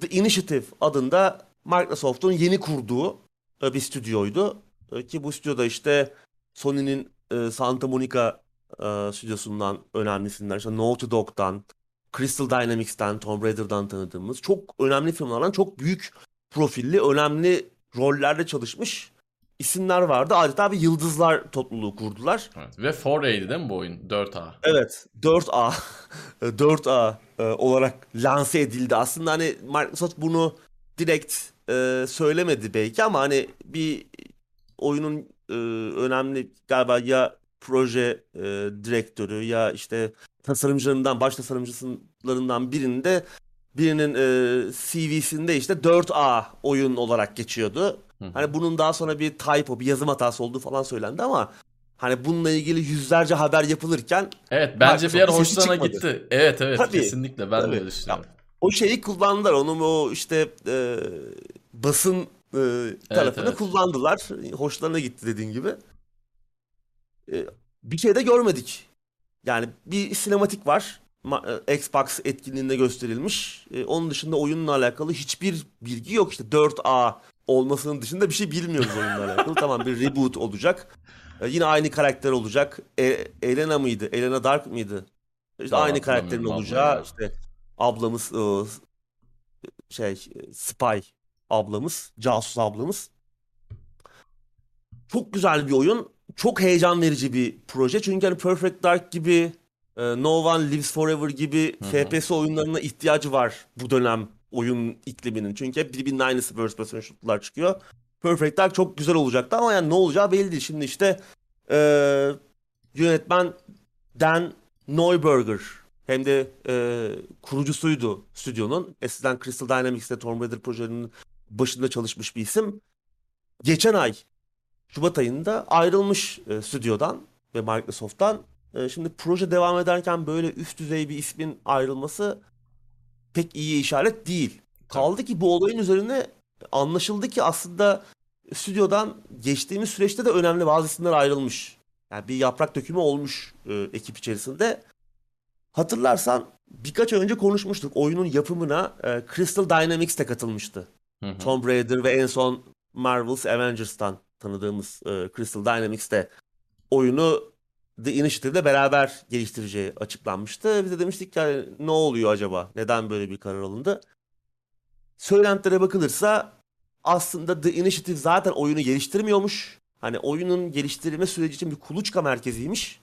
The Initiative adında Microsoft'un yeni kurduğu e, bir stüdyoydu. E, Ki bu stüdyoda işte Sony'nin Santa Monica e, stüdyosundan önemlisinden işte Naughty Dog'dan, Crystal Dynamics'ten, Tomb Raider'dan tanıdığımız çok önemli firmalardan çok büyük profilli, önemli rollerde çalışmış isimler vardı. Adeta bir yıldızlar topluluğu kurdular. Evet. Ve 4A'ydi değil mi bu oyun? 4A. Evet 4A 4A e, olarak lanse edildi. Aslında hani Microsoft bunu direkt e, söylemedi belki ama hani bir oyunun e, önemli galiba ya proje e, direktörü ya işte tasarımcılarından baş tasarımcılarından birinde birinin e, CV'sinde işte 4A oyun olarak geçiyordu. Hı. Hani bunun daha sonra bir typo, bir yazım hatası olduğu falan söylendi ama hani bununla ilgili yüzlerce haber yapılırken Evet bence bir yer hoşlarına gitti. Evet evet Tabii, kesinlikle ben tabii. de öyle düşünüyorum. o şeyi kullandılar. Onun o işte e, basın e, tarafını evet. kullandılar. Hoşlarına gitti dediğin gibi. E, bir şey de görmedik. Yani bir sinematik var. E, Xbox etkinliğinde gösterilmiş. E, onun dışında oyunla alakalı hiçbir bilgi yok. İşte 4A olmasının dışında bir şey bilmiyoruz oyunla alakalı. tamam bir reboot olacak. E, yine aynı karakter olacak. E, Elena mıydı? Elena Dark mıydı? İşte Vallahi aynı karakterin olacağı abla. işte ablamız e, şey spy ablamız, casus ablamız. Çok güzel bir oyun. Çok heyecan verici bir proje. Çünkü hani Perfect Dark gibi, e, No One Lives Forever gibi Hı hı. FPS oyunlarına ihtiyacı var bu dönem oyun ikliminin. Çünkü hep birbirinin aynısı first person shooter'lar çıkıyor. Perfect Dark çok güzel olacaktı ama yani ne olacağı belli değil. Şimdi işte e, yönetmen Dan Neuberger hem de e, kurucusuydu stüdyonun. Eskiden Crystal Dynamics'te Tomb Raider projelerinin başında çalışmış bir isim. Geçen ay Şubat ayında ayrılmış e, stüdyodan ve Microsoft'tan. E, şimdi proje devam ederken böyle üst düzey bir ismin ayrılması pek iyi işaret değil. Kaldı ki bu olayın üzerine anlaşıldı ki aslında stüdyodan geçtiğimiz süreçte de önemli bazı isimler ayrılmış. Yani bir yaprak dökümü olmuş e, ekip içerisinde. Hatırlarsan birkaç ay önce konuşmuştuk. Oyunun yapımına e, Crystal Dynamics de katılmıştı. Hı hı. Tomb Raider ve en son Marvel's Avengers'tan tanıdığımız e, Crystal Dynamics de oyunu The Initiative'le beraber geliştireceği açıklanmıştı. Biz de demiştik ki yani ne oluyor acaba? Neden böyle bir karar alındı? Söylentilere bakılırsa aslında The Initiative zaten oyunu geliştirmiyormuş. Hani oyunun geliştirilme süreci için bir kuluçka merkeziymiş.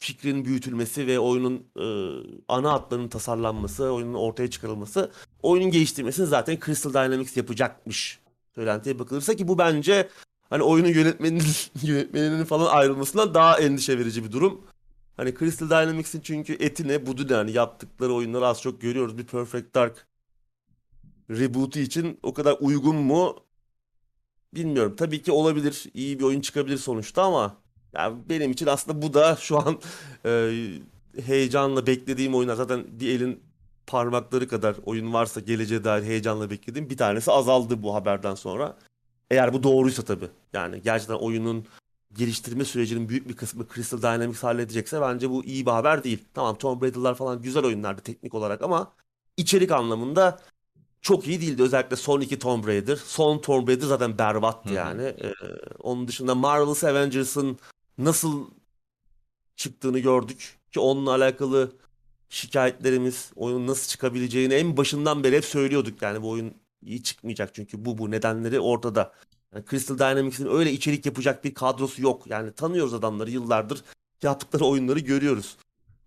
Fikrin büyütülmesi ve oyunun e, ana hatlarının tasarlanması, oyunun ortaya çıkarılması, oyunun geliştirmesini zaten Crystal Dynamics yapacakmış. Söylentiye bakılırsa ki bu bence hani oyunun yönetmeninin yönetmeninin falan ayrılmasından daha endişe verici bir durum. Hani Crystal Dynamics'in çünkü etine budu yani yaptıkları oyunları az çok görüyoruz. Bir Perfect Dark reboot'u için o kadar uygun mu bilmiyorum. Tabii ki olabilir. iyi bir oyun çıkabilir sonuçta ama yani benim için aslında bu da şu an e, heyecanla beklediğim oyunlar. Zaten bir elin parmakları kadar oyun varsa geleceğe dair heyecanla beklediğim bir tanesi azaldı bu haberden sonra. Eğer bu doğruysa tabii. Yani gerçekten oyunun geliştirme sürecinin büyük bir kısmı Crystal Dynamics halledecekse bence bu iyi bir haber değil. Tamam Tomb Raider'lar falan güzel oyunlardı teknik olarak ama içerik anlamında çok iyi değildi. Özellikle son iki Tomb Raider. Son Tomb Raider zaten berbattı yani. Ee, onun dışında Marvel's Avengers'ın nasıl çıktığını gördük. Ki onunla alakalı şikayetlerimiz, oyunun nasıl çıkabileceğini en başından beri hep söylüyorduk. Yani bu oyun iyi çıkmayacak çünkü bu bu nedenleri ortada. Yani Crystal Dynamics'in öyle içerik yapacak bir kadrosu yok. Yani tanıyoruz adamları yıllardır yaptıkları oyunları görüyoruz.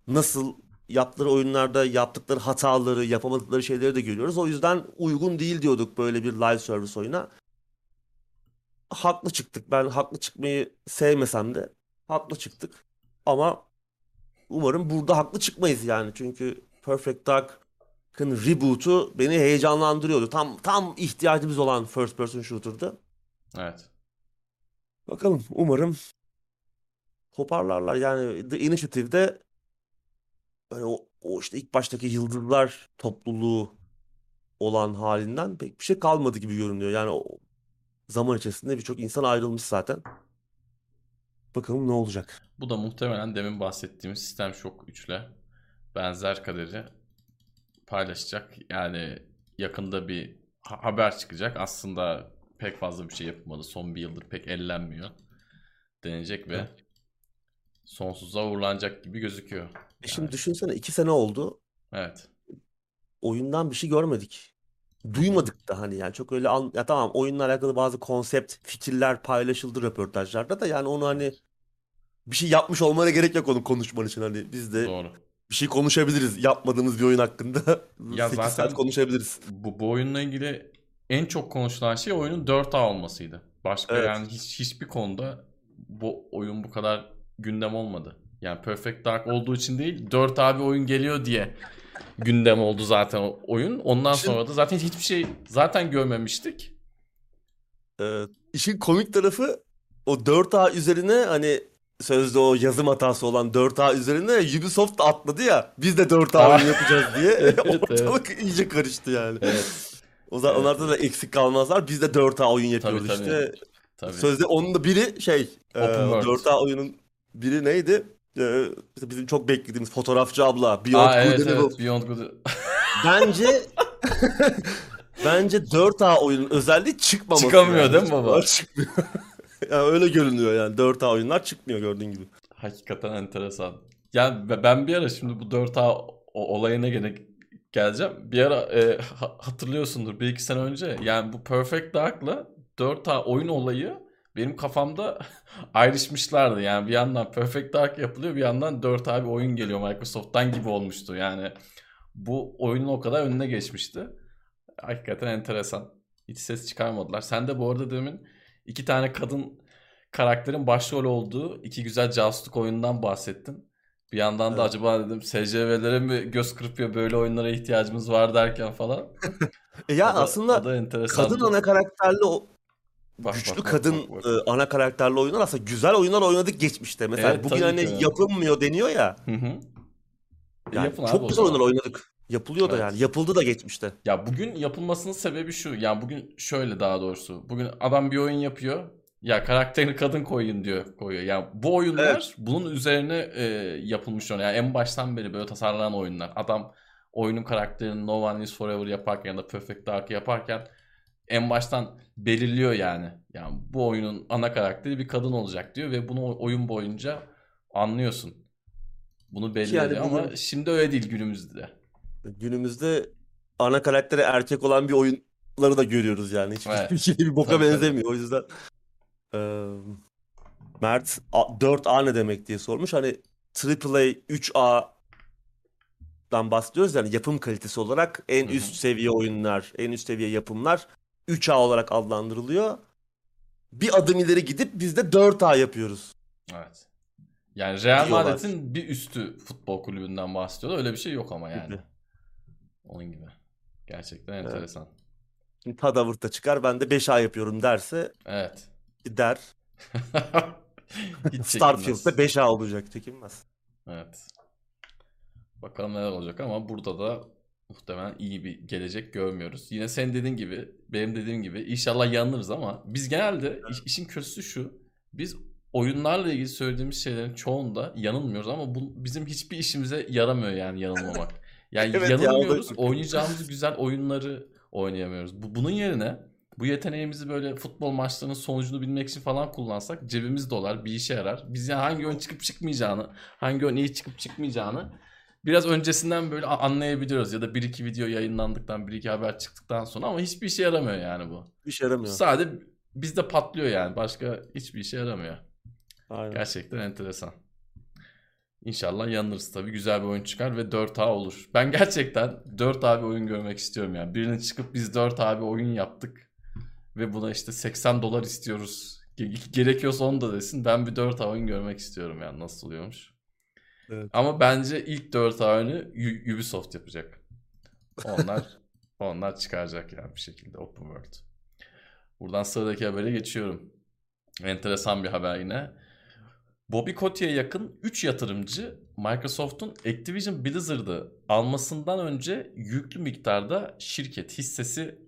Nasıl yaptıkları oyunlarda yaptıkları hataları, yapamadıkları şeyleri de görüyoruz. O yüzden uygun değil diyorduk böyle bir live service oyuna. Haklı çıktık. Ben haklı çıkmayı sevmesem de haklı çıktık. Ama umarım burada haklı çıkmayız yani. Çünkü Perfect Dark reboot'u beni heyecanlandırıyordu. Tam tam ihtiyacımız olan first person shooter'dı. Evet. Bakalım umarım toparlarlar. Yani The Initiative'de hani o, o işte ilk baştaki yıldızlar topluluğu olan halinden pek bir şey kalmadı gibi görünüyor. Yani o zaman içerisinde birçok insan ayrılmış zaten. Bakalım ne olacak. Bu da muhtemelen demin bahsettiğimiz Sistem Shock 3'le benzer kaderi paylaşacak. Yani yakında bir haber çıkacak. Aslında pek fazla bir şey yapılmadı. Son bir yıldır pek ellenmiyor. Denecek ve evet. sonsuza uğurlanacak gibi gözüküyor. Yani. E şimdi düşünsene iki sene oldu. Evet. Oyundan bir şey görmedik. Duymadık da hani yani çok öyle an... ya tamam oyunla alakalı bazı konsept fikirler paylaşıldı röportajlarda da yani onu hani bir şey yapmış olmana gerek yok onu konuşman için hani biz de Doğru. bir şey konuşabiliriz yapmadığımız bir oyun hakkında. Ya 8 zaten saat konuşabiliriz. Bu, bu oyunla ilgili en çok konuşulan şey oyunun 4A olmasıydı. Başka Evet. yani hiç, hiçbir konuda bu oyun bu kadar gündem olmadı. Yani Perfect Dark olduğu için değil 4A bir oyun geliyor diye gündem oldu zaten o oyun. Ondan Şimdi- sonra da zaten hiçbir şey zaten görmemiştik. Ee, işin komik tarafı o 4A üzerine hani sözde o yazım hatası olan 4A üzerine Ubisoft atladı ya biz de 4A Ah. oyun yapacağız diye Evet, ortalık iyice karıştı yani. Evet. O zaman Evet. onlarda da eksik kalmazlar biz de 4A oyun yapıyoruz Tabii, işte. Tabii. Sözde onun da biri şey e, Open world. 4A oyunun biri neydi? İşte bizim çok beklediğimiz fotoğrafçı abla Beyond Aa, evet Good Evil. evet Beyond Good. Bence bence 4A oyunun özelliği çıkmaması. Çıkamıyor yani. değil mi baba? Çıkmıyor. yani öyle görünüyor yani 4A oyunlar çıkmıyor gördüğün gibi. Hakikaten enteresan. Yani be- ben bir ara şimdi bu 4A o- olayına gene geleceğim. Bir ara e, ha- hatırlıyorsundur bir iki sene önce yani bu Perfect Dark'la 4A oyun olayı benim kafamda ayrışmışlardı. Yani bir yandan Perfect Dark yapılıyor bir yandan 4A bir oyun geliyor Microsoft'tan gibi olmuştu. Yani bu oyunun o kadar önüne geçmişti. Hakikaten enteresan. Hiç ses çıkarmadılar. Sen de bu arada demin iki tane kadın karakterin başrol olduğu iki güzel casusluk oyundan bahsettin. Bir yandan da Evet. acaba dedim SCV'lere mi göz kırpıyor böyle oyunlara ihtiyacımız var derken falan. Ya O da- aslında o da kadın ana karakterli Bak, güçlü bak, bak, kadın bak, bak. e, ana karakterli oyunlar aslında güzel oyunlar oynadık geçmişte. Mesela Evet, bugün hani öyle. yapılmıyor deniyor ya. Hı hı. Yani Yapın abi çok güzel oyunlar oynadık. Yapılıyor da Evet. yani. Yapıldı da geçmişte. Ya bugün yapılmasının sebebi şu. Yani bugün şöyle daha doğrusu. Bugün adam bir oyun yapıyor. Ya karakterini kadın koyun diyor koyuyor. Yani bu oyunlar Evet. bunun üzerine e, yapılmış oyunlar. Yani en baştan beri böyle tasarlanan oyunlar. Adam oyunun karakterini No One Lives Forever yaparken ya da Perfect Dark'ı yaparken en baştan belirliyor yani. Yani bu oyunun ana karakteri bir kadın olacak diyor ve bunu oyun boyunca anlıyorsun. Bunu belli yani ediyor ama şimdi öyle değil günümüzde. Günümüzde ana karakteri erkek olan bir oyunları da görüyoruz yani. Hiçbir Evet. bir şey bir boka Tabii, tabii. benzemiyor. O yüzden eee, Mert A- 4A ne demek diye sormuş. Hani AAA 3A'dan bahsediyoruz yani yapım kalitesi olarak en Hı hı. üst seviye oyunlar, en üst seviye yapımlar 3A olarak adlandırılıyor. Bir adım ileri gidip biz de 4A yapıyoruz. Evet. Yani Real Diyorlar. Madrid'in bir üstü futbol kulübünden bahsediyorlar. Öyle bir şey yok ama yani. Gibi. Onun gibi. Gerçekten enteresan. Şimdi Tadavurt da çıkar ben de 5A yapıyorum derse Evet. der. Hiç Starfield'da çekilmez. 5A olacak çekinmez. Evet. Bakalım neler olacak ama burada da muhtemelen iyi bir gelecek görmüyoruz. Yine sen dediğin gibi, benim dediğim gibi inşallah yanılırız ama biz genelde iş- işin kötüsü şu. Biz oyunlarla ilgili söylediğimiz şeylerin çoğunda yanılmıyoruz ama bu bizim hiçbir işimize yaramıyor yani yanılmamak. Yani Evet ya, yanılmıyoruz, çok oynayacağımız güzel oyunları oynayamıyoruz. Bu, bunun yerine bu yeteneğimizi böyle futbol maçlarının sonucunu bilmek için falan kullansak cebimiz dolar, bir işe yarar. Biz yani hangi oyun çıkıp çıkmayacağını, hangi oyun iyi çıkıp çıkmayacağını biraz öncesinden böyle anlayabiliyoruz. Ya da bir iki video yayınlandıktan, bir iki haber çıktıktan sonra ama hiçbir işe yaramıyor yani bu. Bir şey yaramıyor. Sadece bizde patlıyor yani. Başka hiçbir işe yaramıyor. Aynen. Gerçekten enteresan. İnşallah yanılırız tabii. Güzel bir oyun çıkar ve 4A olur. Ben gerçekten 4A bir oyun görmek istiyorum yani. Birinin çıkıp biz 4A bir oyun yaptık ve buna işte 80 dolar istiyoruz. Ge- Gerekiyorsa onu da desin. Ben bir 4A oyun görmek istiyorum yani nasıl oluyormuş. Evet. Ama bence ilk 4A oyunu Ubisoft yapacak. Onlar onlar çıkaracak yani bir şekilde Open World. Buradan sıradaki habere geçiyorum. Enteresan bir haber yine. Bobby Kotick'e yakın 3 yatırımcı Microsoft'un Activision Blizzard'ı almasından önce yüklü miktarda şirket hissesi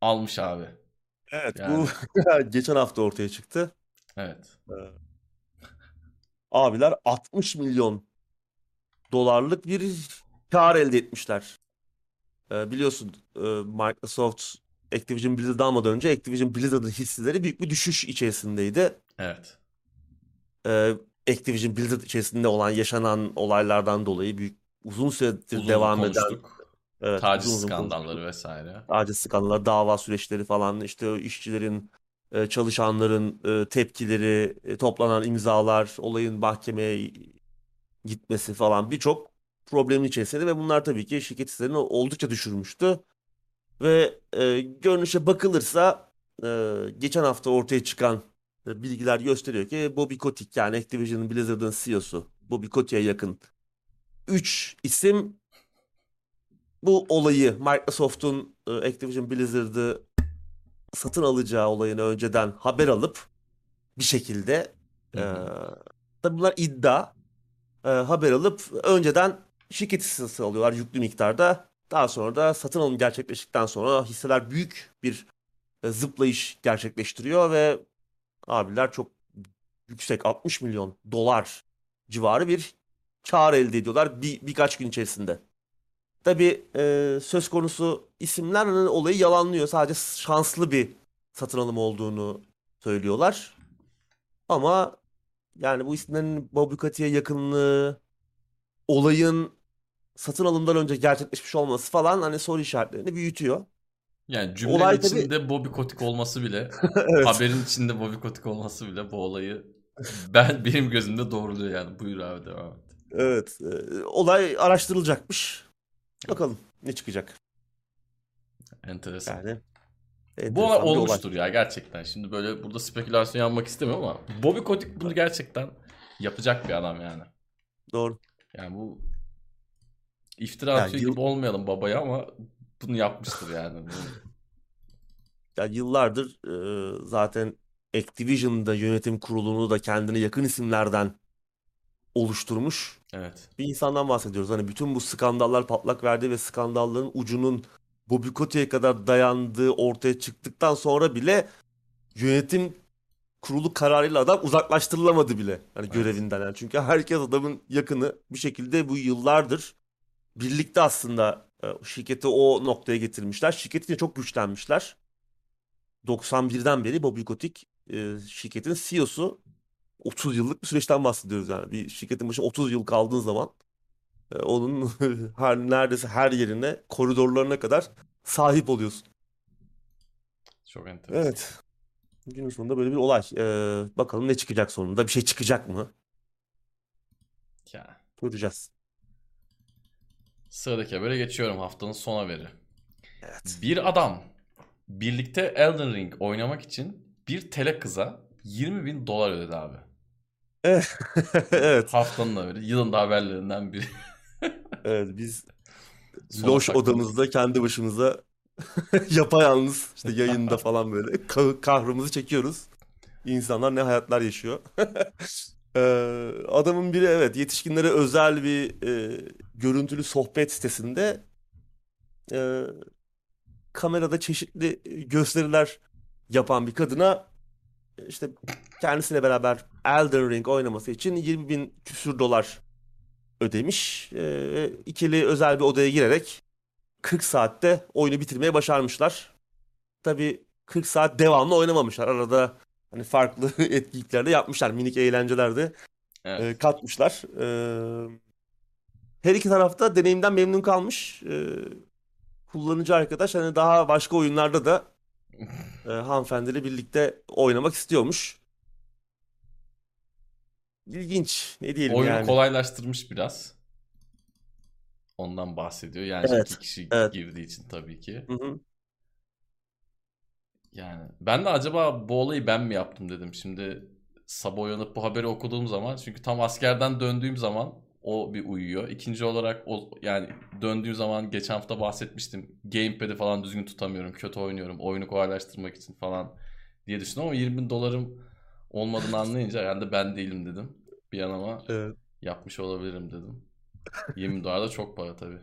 almış abi. Evet Yani bu geçen hafta ortaya çıktı. evet. Ee, Abiler 60 milyon dolarlık bir kar elde etmişler. Ee, biliyorsun e, Microsoft Activision Blizzard almadan önce Activision Blizzard'ın hisseleri büyük bir düşüş içerisindeydi. Evet. Ee, Activision Blizzard içerisinde olan yaşanan olaylardan dolayı büyük uzun süredir Uzun devam eden konuştuk. evet Taciz uzun uzun skandalları konuştuk. vesaire. Taciz skandalları, dava süreçleri falan işte işçilerin, e, çalışanların e, tepkileri, e, toplanan imzalar, olayın mahkemeye gitmesi falan birçok problemin içerisinde ve bunlar tabii ki şirket hisselerini oldukça düşürmüştü. Ve e, görünüşe bakılırsa e, geçen hafta ortaya çıkan e, bilgiler gösteriyor ki Bobby Kotick yani Activision Blizzard'ın CEO'su Bobby Kotick'e yakın 3 isim bu olayı Microsoft'un e, Activision Blizzard'ı satın alacağı olayını önceden haber alıp bir şekilde e, hı. tabii bunlar iddia e, haber alıp önceden şirket hissesi alıyorlar yüklü miktarda. Daha sonra da satın alım gerçekleştikten sonra hisseler büyük bir e, zıplayış gerçekleştiriyor ve abiler çok yüksek 60 milyon dolar civarı bir kar elde ediyorlar bir, birkaç gün içerisinde. Tabii e, söz konusu isimler olayı yalanlıyor. Sadece şanslı bir satın alım olduğunu söylüyorlar. Ama yani bu isimlerin Bobby Kotick'e yakınlığı, olayın satın alımdan önce gerçekleşmiş olması falan hani soru işaretlerini büyütüyor. Yani cümlenin Olay tabii içinde Bobby Kotick olması bile, evet. haberin içinde Bobby Kotick olması bile bu olayı ben benim gözümde doğruluyor yani. Buyur abi devam et. Evet. e, olay araştırılacakmış. Bakalım ne çıkacak. Enteresan. Yani Bu olay olmuştur ya gerçekten. Şimdi böyle burada spekülasyon yapmak istemiyorum ama Bobby Kotick bunu gerçekten yapacak bir adam yani. Doğru. Yani bu iftira Ya atıyor yıl, gibi olmayalım babaya ama bunu yapmıştır yani. Bu, ya yıllardır e, zaten Activision'da yönetim kurulunu da kendine yakın isimlerden oluşturmuş evet. bir insandan bahsediyoruz. Hani bütün bu skandallar patlak verdi ve skandalların ucunun Bobby Kotick'e kadar dayandığı ortaya çıktıktan sonra bile yönetim kurulu kararıyla adam uzaklaştırılamadı bile. Hani Evet. görevinden yani. Çünkü herkes adamın yakını bir şekilde bu yıllardır birlikte aslında e, şirketi o noktaya getirmişler. Şirketin çok güçlenmişler. 91'den beri Bobby Kotick e, şirketin CEO'su 30 yıllık bir süreçten bahsediyoruz yani. Bir şirketin başına 30 yıl kaldığın zaman onun her neredeyse her yerine, koridorlarına kadar sahip oluyorsun. Çok enteresan. Evet. Günün sonunda böyle bir olay. E, bakalım ne çıkacak sonunda? Bir şey çıkacak mı? Ya. Göreceğiz. Sıradaki habere geçiyorum haftanın son haberi. Evet. Bir adam birlikte Elden Ring oynamak için bir tele kıza 20 bin dolar ödedi abi. Evet. Haftanın haberi, yılın da haberlerinden biri. Evet biz Sona loş sakladık. odamızda kendi başımıza yapayalnız işte yayında falan böyle kah- kahrımızı çekiyoruz. İnsanlar ne hayatlar yaşıyor. Ee, adamın biri evet yetişkinlere özel bir e, görüntülü sohbet sitesinde e, kamerada çeşitli gösteriler yapan bir kadına işte kendisiyle beraber Elden Ring oynaması için 20 bin küsür dolar ödemiş. Ee, ikili özel bir odaya girerek 40 saatte oyunu bitirmeye başarmışlar. Tabii 40 saat devamlı oynamamışlar. Arada hani farklı etkinlikler de yapmışlar. Minik eğlenceler de e, Evet. katmışlar. Ee, her iki tarafta deneyimden memnun kalmış. Ee, kullanıcı arkadaş hani daha başka oyunlarda da e, hanımefendiyle birlikte oynamak istiyormuş. İlginç. Ne diyelim Oyunu yani. kolaylaştırmış biraz. Ondan bahsediyor. Yani Evet. iki kişi Evet. girdiği için tabii ki. Hı hı. Yani ben de acaba bu olayı ben mi yaptım dedim. Şimdi sabah uyanıp bu haberi okuduğum zaman çünkü tam askerden döndüğüm zaman O bir uyuyor. İkinci olarak o yani döndüğü zaman geçen hafta bahsetmiştim. Gamepad'i falan düzgün tutamıyorum. Kötü oynuyorum. Oyunu kolaylaştırmak için falan diye düşündüm ama 20 bin dolarım olmadığını anlayınca yani de ben değilim dedim. Bir an ama Evet. yapmış olabilirim dedim. 20 dolar da çok para tabii.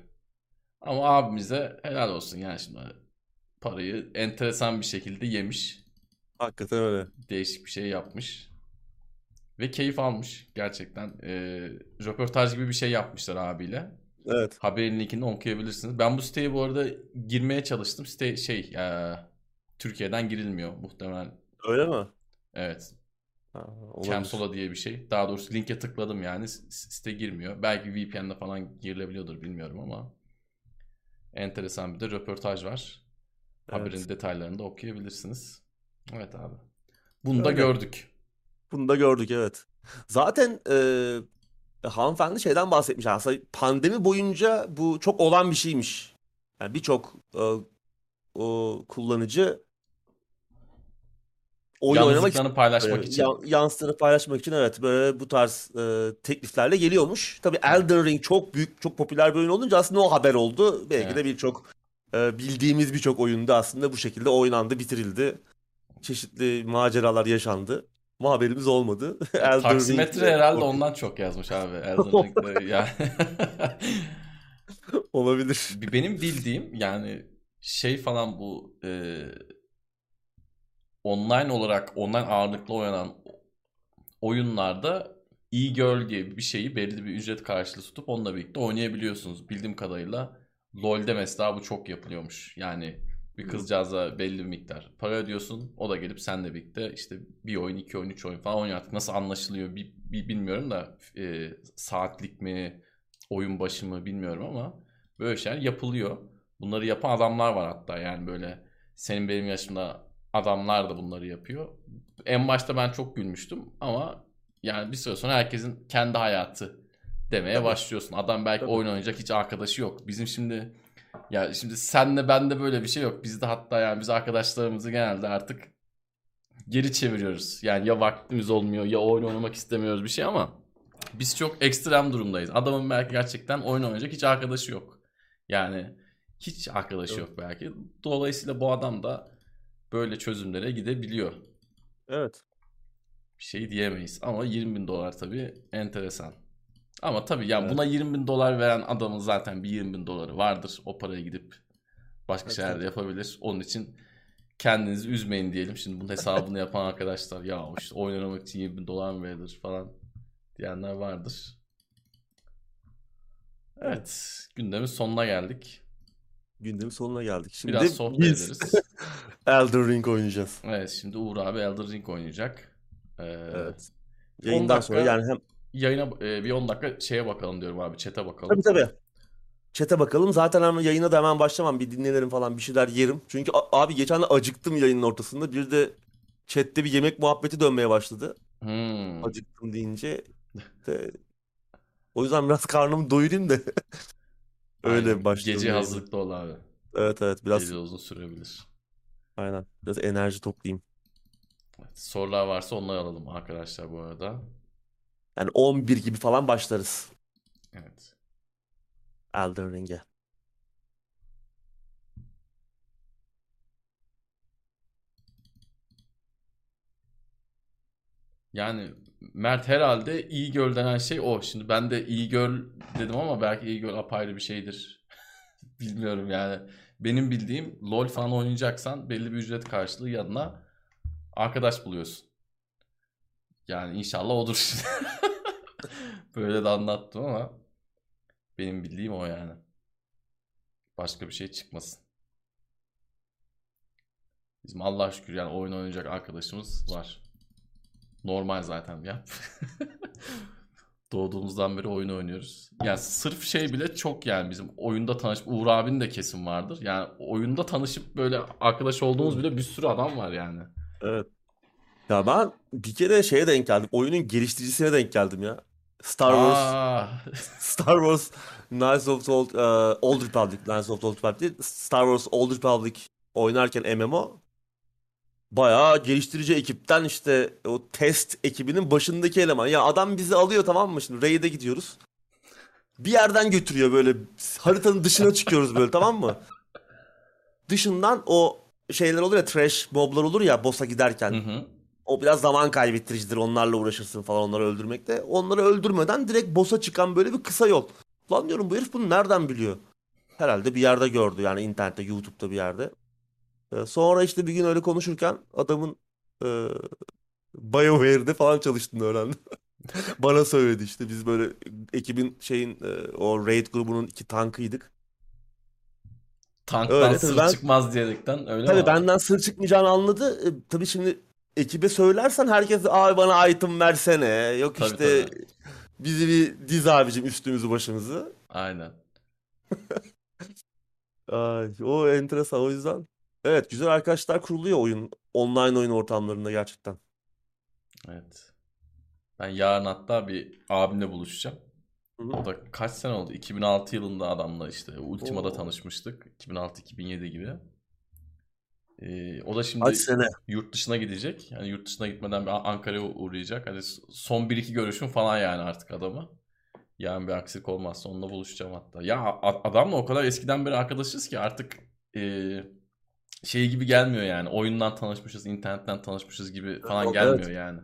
Ama abimize helal olsun yani şimdi parayı enteresan bir şekilde yemiş. Hakikaten öyle. Değişik bir şey yapmış. Ve keyif almış gerçekten. Ee, röportaj gibi bir şey yapmışlar abiyle. Evet. Haberin linkini okuyabilirsiniz. Ben bu siteye bu arada girmeye çalıştım. Site şey e, Türkiye'den girilmiyor muhtemelen. Öyle mi? Evet. Ha. Camsola diye bir şey. Daha doğrusu linke tıkladım yani site girmiyor. Belki VPN'de falan girilebiliyordur bilmiyorum ama. Enteresan bir de röportaj var. Haberin Evet. detaylarını da okuyabilirsiniz. Evet abi. Bunu da Öyle. gördük. Bunu da gördük evet. Zaten e, hanımefendi şeyden bahsetmiş aslında pandemi boyunca bu çok olan bir şeymiş. Yani birçok e, o kullanıcı oyun oynamak için paylaşmak için. yan- yansıtını paylaşmak için evet böyle bu tarz e, tekliflerle geliyormuş. Tabii Elden Ring çok büyük, çok popüler bir oyun olunca aslında o haber oldu. Belki de Evet. birçok e, bildiğimiz birçok oyunda aslında bu şekilde oynandı, bitirildi. Çeşitli maceralar yaşandı. Ama haberimiz olmadı. Elden Ring Taksimetre herhalde ondan çok yazmış abi. Elden Ring'de yani. olabilir. Benim bildiğim yani şey falan bu e, online olarak online ağırlıklı oynanan oyunlarda e-girl diye bir şeyi belirli bir ücret karşılığı tutup onunla birlikte oynayabiliyorsunuz. Bildiğim kadarıyla LoL'de mesela bu çok yapılıyormuş. Yani bir kızcağıza belli bir miktar para ödüyorsun. O da gelip seninle birlikte işte bir oyun, iki oyun, üç oyun falan oynuyor. Artık nasıl anlaşılıyor bir, bir bilmiyorum da e, saatlik mi, oyun başı mı bilmiyorum ama böyle şeyler yapılıyor. Bunları yapan adamlar var hatta yani böyle senin benim yaşımda adamlar da bunları yapıyor. En başta ben çok gülmüştüm ama yani bir süre sonra herkesin kendi hayatı demeye Tabii. başlıyorsun. Adam belki Tabii. oyun oynayacak hiç arkadaşı yok. Bizim şimdi ya şimdi senle bende böyle bir şey yok. Bizde hatta yani biz arkadaşlarımızı genelde artık geri çeviriyoruz. Yani ya vaktimiz olmuyor ya oyun oynamak istemiyoruz bir şey ama biz çok ekstrem durumdayız. Adamın belki gerçekten oyun oynayacak hiç arkadaşı yok. Yani hiç arkadaşı Evet. yok belki. Dolayısıyla bu adam da böyle çözümlere gidebiliyor. Evet. Bir şey diyemeyiz. Ama 20 bin dolar tabii enteresan. Ama tabii yani Evet. buna 20 bin dolar veren adamın zaten bir 20 bin doları vardır. O paraya gidip başka Evet, şeyler de yapabilir. Onun için kendinizi üzmeyin diyelim. Şimdi bunun hesabını yapan arkadaşlar ya işte oynamak için 20 bin dolar mı verilir falan diyenler vardır. Evet. Gündemin sonuna geldik. Gündemin sonuna geldik. Şimdi Biraz sohbet biz ederiz. Elden Ring oynayacağız. Evet şimdi Uğur abi Elden Ring oynayacak. Ee, Evet. bir 10 Yayından sonra dakika yani hem yayına e, bir 10 dakika şeye bakalım diyorum abi. Tabii bakalım. tabii. Chat'e bakalım. Zaten ama yayına da hemen başlamam. Bir dinlenirim falan bir şeyler yerim. Çünkü abi geçen de acıktım yayının ortasında. Bir de chat'te bir yemek muhabbeti dönmeye başladı. Hmm. Acıktım deyince. De, o yüzden biraz karnımı doyurayım da öyle Aynen. başlayalım Gece hazırlıklı ol abi. Evet evet biraz Gece uzun sürebilir. aynen. Biraz enerji toplayayım. Evet, sorular varsa onları alalım arkadaşlar bu arada. Yani 11 gibi falan başlarız Evet. Elden Ring'e. Yani Mert herhalde iyi göl denen şey o. Şimdi ben de iyi göl dedim ama belki iyi göl apayrı bir şeydir. Bilmiyorum yani. Benim bildiğim LoL falan oynayacaksan belli bir ücret karşılığı yanına arkadaş buluyorsun. Yani inşallah odur. Böyle de anlattım ama benim bildiğim o yani. Başka bir şey çıkmasın. Bizim Allah şükür yani oyun oynayacak arkadaşımız var. Normal zaten ya. Doğduğumuzdan beri oyun oynuyoruz. Yani sırf şey bile çok yani bizim oyunda tanışıp Uğur abinin de kesin vardır. Yani oyunda tanışıp böyle arkadaş olduğumuz bile bir sürü adam var yani. Evet. Ya ben bir kere şeye denk geldim. Oyunun geliştiricisine denk geldim ya. Star Wars Aa, Star Wars Knights of the Old, e, Old Republic Knights of the Old Republic değil, Star Wars Old Republic oynarken MMO bayağı geliştirici ekipten işte o test ekibinin başındaki eleman. Ya adam bizi alıyor tamam mı şimdi raid'e gidiyoruz. bir yerden götürüyor böyle haritanın dışına çıkıyoruz böyle tamam mı? Dışından o şeyler olur ya trash moblar olur ya boss'a giderken. Hı hı. O biraz zaman kaybettiricidir. Onlarla uğraşırsın falan onları öldürmekte. Onları öldürmeden direkt boss'a çıkan böyle bir kısa yol. Lan diyorum bu herif bunu nereden biliyor? Herhalde bir yerde gördü yani internette, YouTube'da bir yerde. Ee, sonra işte bir gün öyle konuşurken adamın e, BioWare'de falan çalıştığını öğrendim. Bana söyledi işte biz böyle ekibin şeyin e, o raid grubunun iki tankıydık. Tanktan Öyle, sır tabii ben- çıkmaz diyerekten öyle Tabii mi? benden sır çıkmayacağını anladı. E, tabii şimdi ekibe söylersen herkes abi bana item versene. Yok Tabii, işte tabii. bizi bir diz abicim üstümüzü başımızı. Aynen. Ay, o enteresan o yüzden. Evet güzel arkadaşlar kuruluyor oyun online oyun ortamlarında gerçekten. Evet. Ben yarın hatta bir abimle buluşacağım. O da kaç sene oldu? 2006 yılında adamla işte Ultima'da Oo. tanışmıştık. 2006-2007 gibi. Ee, o da şimdi Kaç sene? yurt dışına gidecek. Yani yurt dışına gitmeden bir An- Ankara'ya uğrayacak. Hani son bir iki görüşüm falan yani artık adama. Yani bir aksilik olmazsa onunla buluşacağım hatta. Ya adamla o kadar eskiden beri arkadaşız ki artık e, şey gibi gelmiyor yani. Oyundan tanışmışız, internetten tanışmışız gibi falan Evet. gelmiyor yani.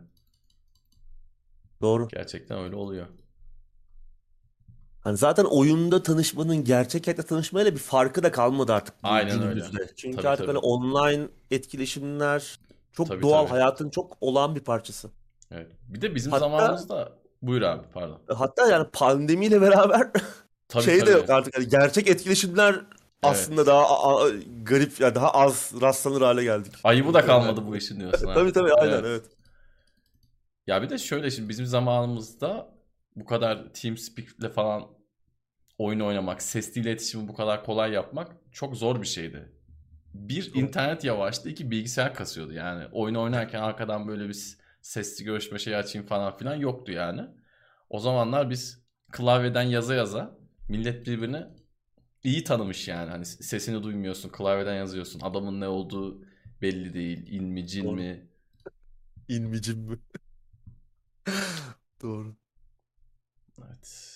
Doğru. Gerçekten öyle oluyor. Hani zaten oyunda tanışmanın gerçek hayatta tanışmayla bir farkı da kalmadı artık Aynen öyle. Çünkü Tabii, artık tabii. hani online etkileşimler çok Tabii, doğal tabii. hayatın çok olağan bir parçası. Evet. Bir de bizim Hatta- zamanımızda buyur abi pardon. Hatta yani pandemiyle beraber Tabii şey de tabii. yok artık hani gerçek etkileşimler aslında daha a- a- garip ya daha az rastlanır hale geldik. Ayıbı da kalmadı bu işin diyorsun. Tabii tabii aynen Evet. evet. Ya bir de şöyle şimdi bizim zamanımızda bu kadar TeamSpeak'le falan oyun oynamak, sesli iletişimi bu kadar kolay yapmak çok zor bir şeydi. Bir internet yavaştı, iki bilgisayar kasıyordu yani. Oyun oynarken arkadan böyle bir sesli görüşme şeyi açayım falan filan yoktu yani. O zamanlar biz klavyeden yaza yaza millet birbirini iyi tanımış yani. Hani sesini duymuyorsun, klavyeden yazıyorsun. Adamın ne olduğu belli değil. İn mi, cin Doğru. mi? İnmicim mi? Doğru. Evet.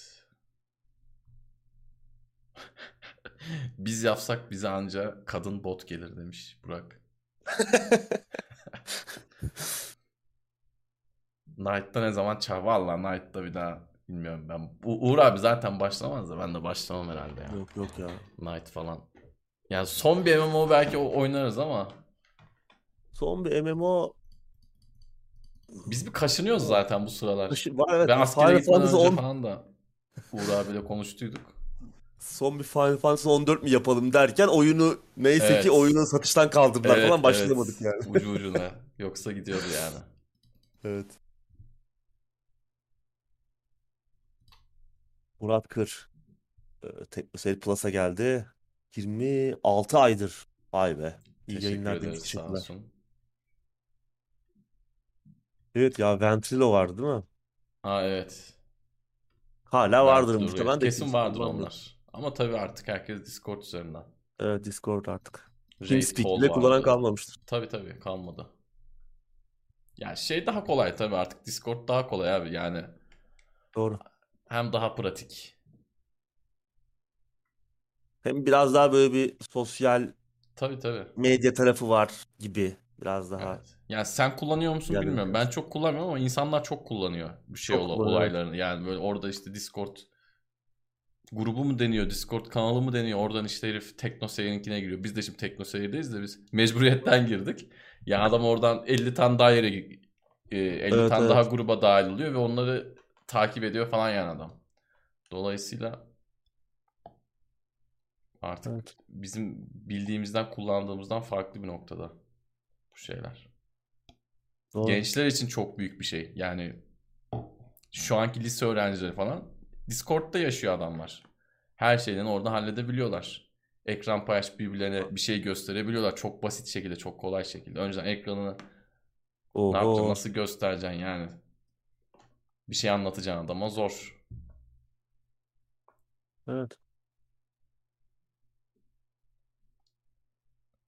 Biz yapsak bize anca kadın bot gelir demiş Burak. Knight'ta ne zaman çağır? Valla Knight'ta bir daha bilmiyorum ben. U- Uğur abi zaten başlamaz da ben de başlamam herhalde ya. Yok yok ya. Knight falan. Yani son bir MMO belki o- oynarız ama Son bir MMO biz bir kaşınıyoruz zaten bu sıralar. Başı- var evet. Ben askere Final gitmeden Fantasy önce 10 falan da Uğur abiyle konuştuyduk. son bir Final Fantasy 14 mi yapalım derken oyunu neyse Evet. ki oyunu satıştan kaldırdılar Evet, falan başlayamadık evet. yani. Ucu ucuna. Yoksa gidiyordu yani. Evet. Murat Kır. Teknoseyir Plus'a geldi. 26 aydır. Vay be. İyi Teşekkür yayınlar demiş. ederiz sağ Teşekkürler. olsun. Evet ya Ventrilo vardı değil mi? Ha evet. Hala vardır de muhtemelen de Kesin vardır kullanmıyor. onlar. Ama tabii artık herkes Discord üzerinden. Evet Discord artık. Raid TeamSpeak Hall bile kullanan vardı. kalmamıştır. Tabii tabii kalmadı. Ya şey daha kolay tabii artık Discord daha kolay abi yani. Doğru. Hem daha pratik. Hem biraz daha böyle bir sosyal Tabii tabii. medya tarafı var gibi. Biraz daha. Evet. Yani sen kullanıyor musun Yani bilmiyorum. Ben çok kullanmıyorum ama insanlar çok kullanıyor bu şey ola- olaylarını. Yani böyle orada işte Discord grubu mu deniyor, Discord kanalı mı deniyor. Oradan işte herif TeknoSeyir'inkine giriyor. Biz de şimdi TeknoSeyir'deyiz de biz mecburiyetten girdik. Yani adam oradan 50 tane daha yere e, 50 Evet, tane evet. daha gruba dahil oluyor ve onları takip ediyor falan yani adam. Dolayısıyla artık Evet. bizim bildiğimizden kullandığımızdan farklı bir noktada bu şeyler. Doğru. Gençler için çok büyük bir şey. Yani şu anki lise öğrencileri falan Discord'da yaşıyor adamlar. Her şeyden orada halledebiliyorlar. Ekran paylaşıp birbirlerine bir şey gösterebiliyorlar. Çok basit şekilde, çok kolay şekilde. Önceden ekranını ne yapacaksın, Oho. nasıl göstereceksin yani. Bir şey anlatacaksın adama zor. Evet.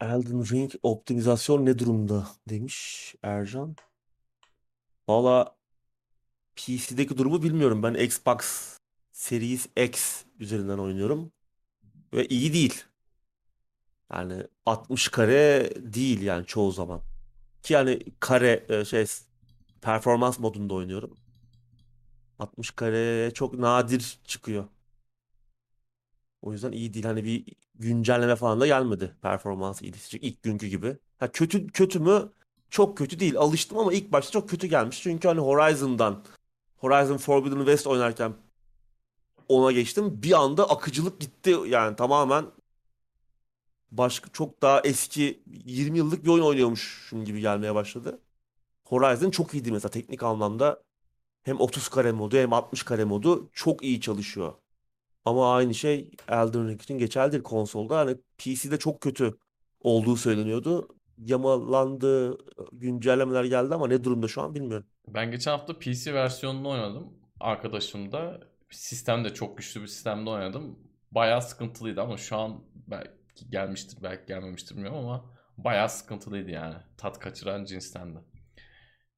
Elden Ring optimizasyon ne durumda demiş Ercan. Valla PC'deki durumu bilmiyorum. Ben Xbox Series X üzerinden oynuyorum. Ve iyi değil. Yani 60 kare değil yani çoğu zaman. Ki yani kare e, şey performans modunda oynuyorum. 60 kare çok nadir çıkıyor. O yüzden iyi değil. Hani bir güncelleme falan da gelmedi performans iyileşecek ilk günkü gibi. Ha kötü kötü mü? Çok kötü değil. Alıştım ama ilk başta çok kötü gelmiş. Çünkü hani Horizon'dan Horizon Forbidden West oynarken ona geçtim. Bir anda akıcılık gitti. Yani tamamen başka çok daha eski 20 yıllık bir oyun oynuyormuşum gibi gelmeye başladı. Horizon çok iyiydi mesela teknik anlamda. Hem 30 kare modu hem 60 kare modu çok iyi çalışıyor. Ama aynı şey Elden Ring için geçerlidir konsolda. Hani PC'de çok kötü olduğu söyleniyordu. Yamalandı, güncellemeler geldi ama ne durumda şu an bilmiyorum. Ben geçen hafta PC versiyonunu oynadım. Arkadaşım da sistem de çok güçlü bir sistemde oynadım. Bayağı sıkıntılıydı ama şu an belki gelmiştir belki gelmemiştir bilmiyorum ama bayağı sıkıntılıydı yani. Tat kaçıran cinstendi.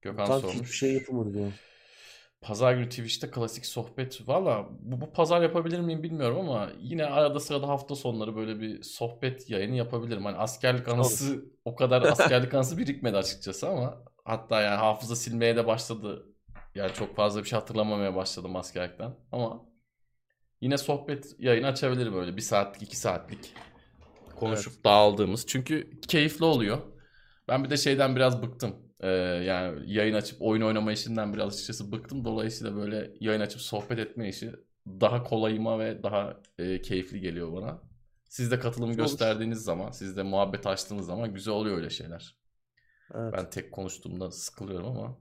Gökhan Sanki sormuş. hiçbir şey yapamadı diyor. Pazar günü Twitch'te klasik sohbet. Valla bu, bu pazar yapabilir miyim bilmiyorum ama yine arada sırada hafta sonları böyle bir sohbet yayını yapabilirim. Hani askerlik anısı o kadar askerlik anısı birikmedi açıkçası ama hatta yani hafıza silmeye de başladı. Yani çok fazla bir şey hatırlamamaya başladım askerlikten ama yine sohbet yayını açabilirim böyle bir saatlik iki saatlik konuşup dağıldığımız. Çünkü keyifli oluyor. Ben bir de şeyden biraz bıktım. Ee, yani yayın açıp oyun oynama işinden biraz açıkçası bıktım. Dolayısıyla böyle yayın açıp sohbet etme işi daha kolayıma ve daha e, keyifli geliyor bana. Siz de katılım Olur. gösterdiğiniz zaman, siz de muhabbet açtığınız zaman güzel oluyor öyle şeyler. Evet. Ben tek konuştuğumda sıkılıyorum ama.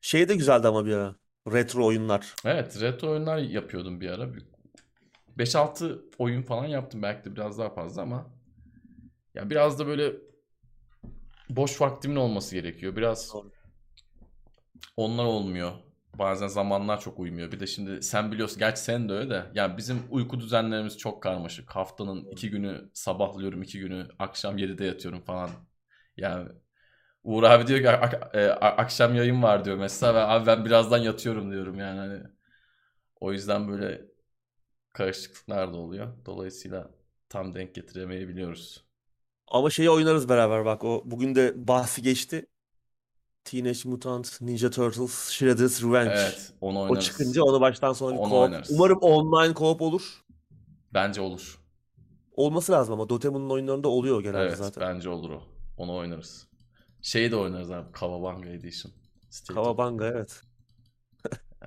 Şey de güzeldi ama bir ara. Retro oyunlar. Evet, retro oyunlar yapıyordum bir ara. Bir- 5-6 oyun falan yaptım belki de biraz daha fazla ama ya biraz da böyle boş vaktimin olması gerekiyor. Biraz Doğru. onlar olmuyor. Bazen zamanlar çok uymuyor. Bir de şimdi sen biliyorsun, gerçi sen de öyle de. Yani bizim uyku düzenlerimiz çok karmaşık. Haftanın iki günü sabahlıyorum, iki günü akşam 7'de yatıyorum falan. Yani Uğur abi diyor ki "Ak- e, akşam yayın var diyor mesela. ve abi ben birazdan yatıyorum diyorum yani. Hani o yüzden böyle karışıklıklar da oluyor. Dolayısıyla tam denk getiremeyebiliyoruz. Ama şeyi oynarız beraber bak. O bugün de bahsi geçti. Teenage Mutant Ninja Turtles Shredder's Revenge. Evet, onu O oynarız. çıkınca onu baştan sona bir Onu co-op. oynarız. Umarım online co-op olur. Bence olur. Olması lazım ama Dotemu'nun oyunlarında oluyor genelde Evet, zaten. bence olur o. Onu oynarız. Şeyi de oynarız abi. Kawabanga Edition. State of- Kawabanga evet.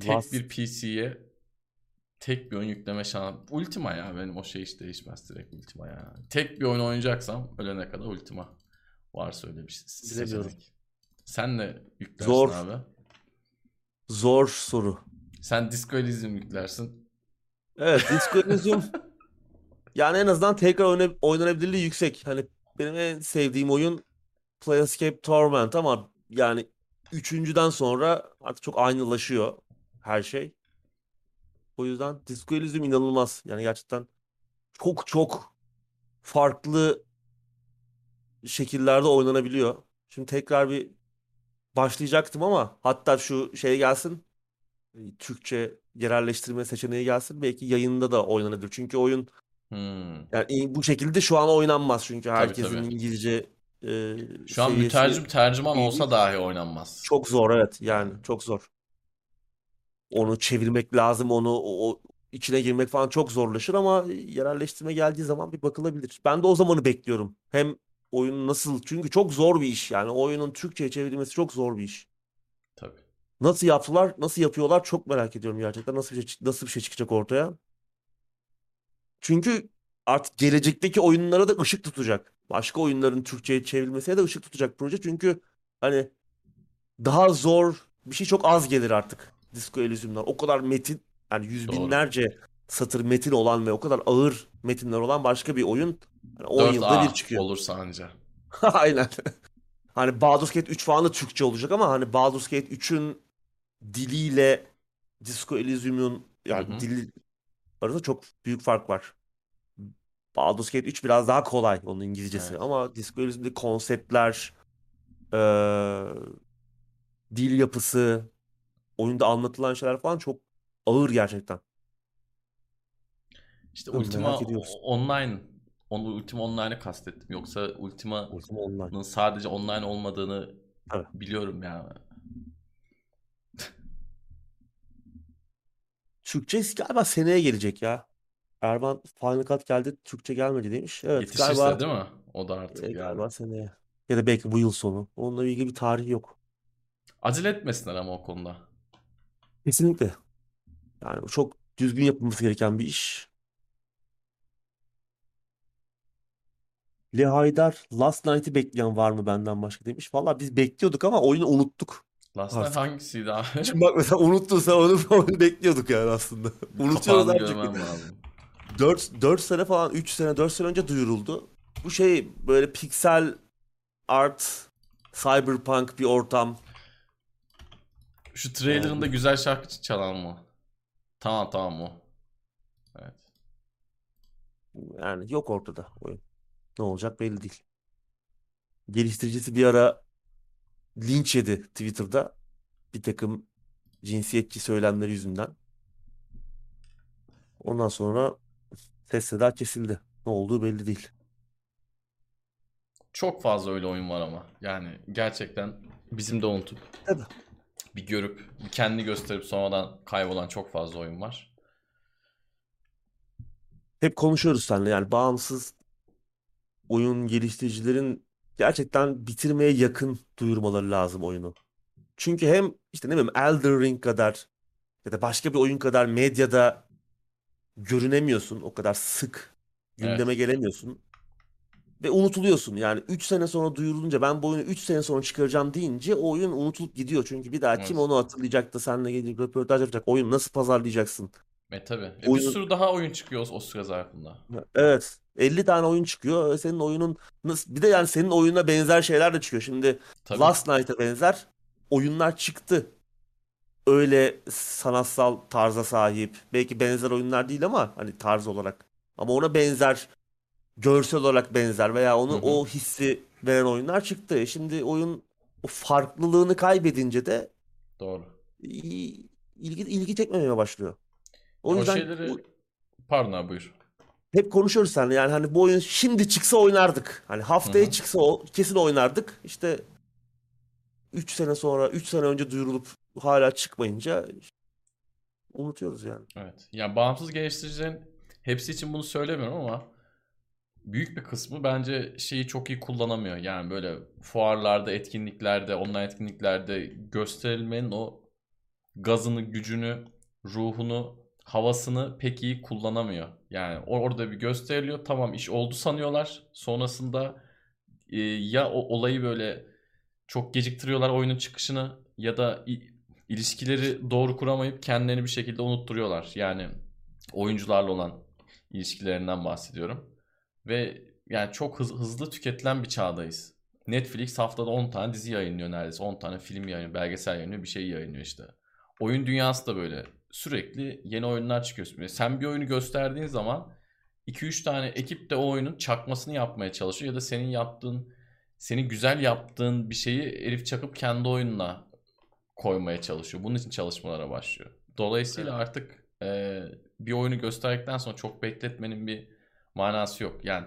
Tek Last- bir PC'ye tek bir oyun yükleme şansı. Ultima ya benim o şey hiç değişmez direkt Ultima ya. Tek bir oyun oynayacaksam ölene kadar Ultima. Bir şey- Bilemiyorum. Sen ne yüklersin Zor. abi? Zor soru. Sen Disco Elysium yüklersin. Evet Disco Elysium yani en azından tekrar oyna- oynanabilirliği yüksek. Hani benim en sevdiğim oyun Planescape Torment ama yani üçüncüden sonra artık çok aynılaşıyor her şey. O yüzden Disco Elysium inanılmaz. Yani gerçekten çok çok farklı şekillerde oynanabiliyor. Şimdi tekrar bir başlayacaktım ama hatta şu şey gelsin Türkçe yerelleştirme seçeneği gelsin belki yayında da oynanabilir. Çünkü oyun Hmm. yani bu şekilde şu an oynanmaz çünkü herkesin tabii. İngilizce e, Şu an mütercim tercüman olsa dahi oynanmaz. Çok zor evet yani çok zor. Onu çevirmek lazım onu o, o içine girmek falan çok zorlaşır ama yerelleştirme geldiği zaman bir bakılabilir. Ben de o zamanı bekliyorum. Hem oyun nasıl çünkü çok zor bir iş yani oyunun Türkçe'ye çevrilmesi çok zor bir iş. Tabii. Nasıl yaptılar, nasıl yapıyorlar çok merak ediyorum gerçekten. Nasıl bir şey, nasıl bir şey çıkacak ortaya? Çünkü artık gelecekteki oyunlara da ışık tutacak. Başka oyunların Türkçe'ye çevrilmesine de ışık tutacak proje. Çünkü hani daha zor bir şey çok az gelir artık Disco Elysium'dan. O kadar metin yani yüz Doğru. binlerce satır metin olan ve o kadar ağır metinler olan başka bir oyun hani 10 yılda 4A bir çıkıyor. olursa anca. Aynen. Hani Baldur's Gate 3 falan da Türkçe olacak ama hani Baldur's Gate 3'ün diliyle Disco Elysium'un yani Hı hı. dili arasında çok büyük fark var. Baldur's Gate 3 biraz daha kolay onun İngilizcesi Evet. ama Disco Elysium'daki konseptler eee, dil yapısı, oyunda anlatılan şeyler falan çok ağır gerçekten. İşte Bilmiyorum, Ultima. Online, onu Ultima Online'ı kastettim. Yoksa Ultima'nın Ultima Online. sadece online olmadığını Evet. biliyorum yani. Türkçe galiba seneye gelecek ya. Erman Final Cut geldi, Türkçe gelmedi demiş. Evet Yetişirse galiba değil mi? O da artık e, yani. galiba seneye. Ya da belki bu yıl sonu. Onunla ilgili bir tarih yok. Acele etmesinler ama o konuda. Kesinlikle. Yani bu çok düzgün yapılması gereken bir iş. Le Haydar Last Night'i bekleyen var mı benden başka demiş. Valla biz bekliyorduk ama oyunu unuttuk. Last Night Artık. hangisiydi abi? Şimdi bak mesela unuttun sen onu, onu bekliyorduk yani aslında. Unutuyoruz Kapağını artık. görmem lazım. 4, 4 sene falan 3 sene 4 sene önce duyuruldu. Bu şey böyle piksel art cyberpunk bir ortam. Şu trailerında güzel şarkı çalan mı? Tamam tamam o. Evet. Yani yok ortada oyun. Ne olacak belli değil. Geliştiricisi bir ara linç yedi Twitter'da bir takım cinsiyetçi söylemleri yüzünden. Ondan sonra ses seda kesildi. Ne olduğu belli değil. Çok fazla öyle oyun var ama. Yani gerçekten bizim de unutup Tabii. Bir görüp bir kendini gösterip sonradan kaybolan çok fazla oyun var. Hep konuşuyoruz seninle yani bağımsız oyun geliştiricilerin gerçekten bitirmeye yakın duyurmaları lazım oyunu. Çünkü hem işte ne bileyim Elden Ring kadar ya da başka bir oyun kadar medyada görünemiyorsun. O kadar sık gündeme gelemiyorsun. Ve unutuluyorsun. Yani 3 sene sonra duyurulunca ben bu oyunu 3 sene sonra çıkaracağım deyince o oyun unutulup gidiyor. Çünkü bir daha kim Evet. onu hatırlayacak da seninle gelecek röportaj yapacak. Oyunu nasıl pazarlayacaksın? E tabi. E, bir Oyunun- sürü daha oyun çıkıyor o süre zarfında. Evet. 50 tane oyun çıkıyor. ve Senin oyunun nasıl bir de yani senin oyununa benzer şeyler de çıkıyor. Şimdi Tabii. Last Night'a benzer oyunlar çıktı. Öyle sanatsal tarza sahip. Belki benzer oyunlar değil ama hani tarz olarak. Ama ona benzer görsel olarak benzer veya onu Hı hı. o hissi veren oyunlar çıktı. Şimdi oyun o farklılığını kaybedince de Doğru. ilgi ilgi çekmemeye başlıyor. O O yüzden şeyleri... Pardon abi buyur. hep konuşuyoruz seninle yani hani bu oyun şimdi çıksa oynardık. Hani haftaya Hı hı. çıksa o kesin oynardık. İşte 3 sene sonra 3 sene önce duyurulup hala çıkmayınca unutuyoruz yani. Evet. Yani bağımsız geliştiricilerin hepsi için bunu söylemiyorum ama büyük bir kısmı bence şeyi çok iyi kullanamıyor. Yani böyle fuarlarda, etkinliklerde, online etkinliklerde gösterilmenin o gazını, gücünü, ruhunu, havasını pek iyi kullanamıyor. Yani orada bir gösteriliyor. Tamam iş oldu sanıyorlar. Sonrasında e, ya o olayı böyle çok geciktiriyorlar oyunun çıkışını ya da ilişkileri doğru kuramayıp kendilerini bir şekilde unutturuyorlar. Yani oyuncularla olan ilişkilerinden bahsediyorum. Ve yani çok hız- hızlı tüketilen bir çağdayız. Netflix haftada 10 tane dizi yayınlıyor neredeyse. 10 tane film yayınlıyor, belgesel yayınlıyor, bir şey yayınlıyor işte. Oyun dünyası da böyle. Sürekli yeni oyunlar çıkıyor. Sen bir oyunu gösterdiğin zaman 2-3 tane ekip de o oyunun çakmasını yapmaya çalışıyor ya da senin yaptığın senin güzel yaptığın bir şeyi herif çakıp kendi oyununa koymaya çalışıyor. Bunun için çalışmalara başlıyor. Dolayısıyla artık e, bir oyunu gösterdikten sonra çok bekletmenin bir manası yok. Yani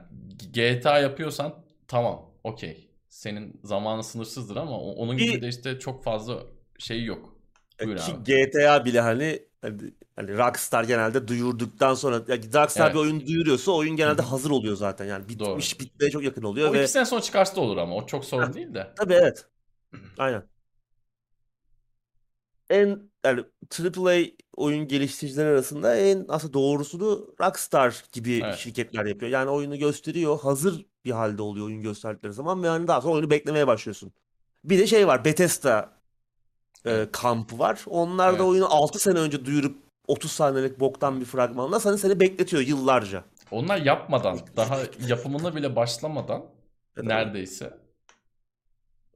GTA yapıyorsan tamam okey. Senin zamanı sınırsızdır ama onun gibi Bir- de işte çok fazla şey yok. Buyur Ki abi. GTA bile hani hani, Rockstar genelde duyurduktan sonra ya Rockstar Evet. bir oyun duyuruyorsa oyun genelde Hı hı. hazır oluyor zaten. Yani bitmiş bitmeye çok yakın oluyor O ve iki sene sonra çıkarsa da olur ama o çok sorun değil de. tabii evet. Aynen. En yani AAA oyun geliştiricileri arasında en aslında doğrusunu Rockstar gibi Evet. şirketler yapıyor. Yani oyunu gösteriyor, hazır bir halde oluyor oyun gösterdikleri zaman ve hani daha sonra oyunu beklemeye başlıyorsun. Bir de şey var, Bethesda e, Evet. kampı var. Onlar da Evet. oyunu 6 sene önce duyurup 30 saniyelik boktan bir fragmanla seni seni bekletiyor yıllarca. Onlar yapmadan, daha yapımına bile başlamadan Evet. neredeyse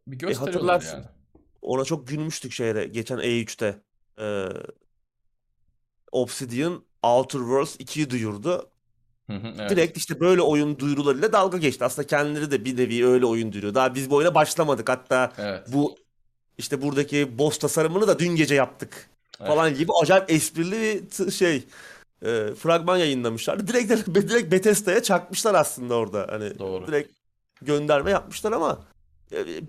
bir gösteriyorlar hatırlarsın. yani. Ona çok gülmüştük şeyde geçen E3'te. Ee, Obsidian Outer Worlds 2'yi duyurdu. Hı hı, evet. Direkt işte böyle oyun duyurularıyla dalga geçti. Aslında kendileri de bir nevi öyle oyun duyuruyor. Daha biz bu oyuna başlamadık. Hatta Evet. bu işte buradaki boss tasarımını da dün gece yaptık falan gibi acayip esprili bir şey e, fragman yayınlamışlar. Direkt direkt Bethesda'ya çakmışlar aslında orada. Hani Doğru. direkt gönderme yapmışlar ama e,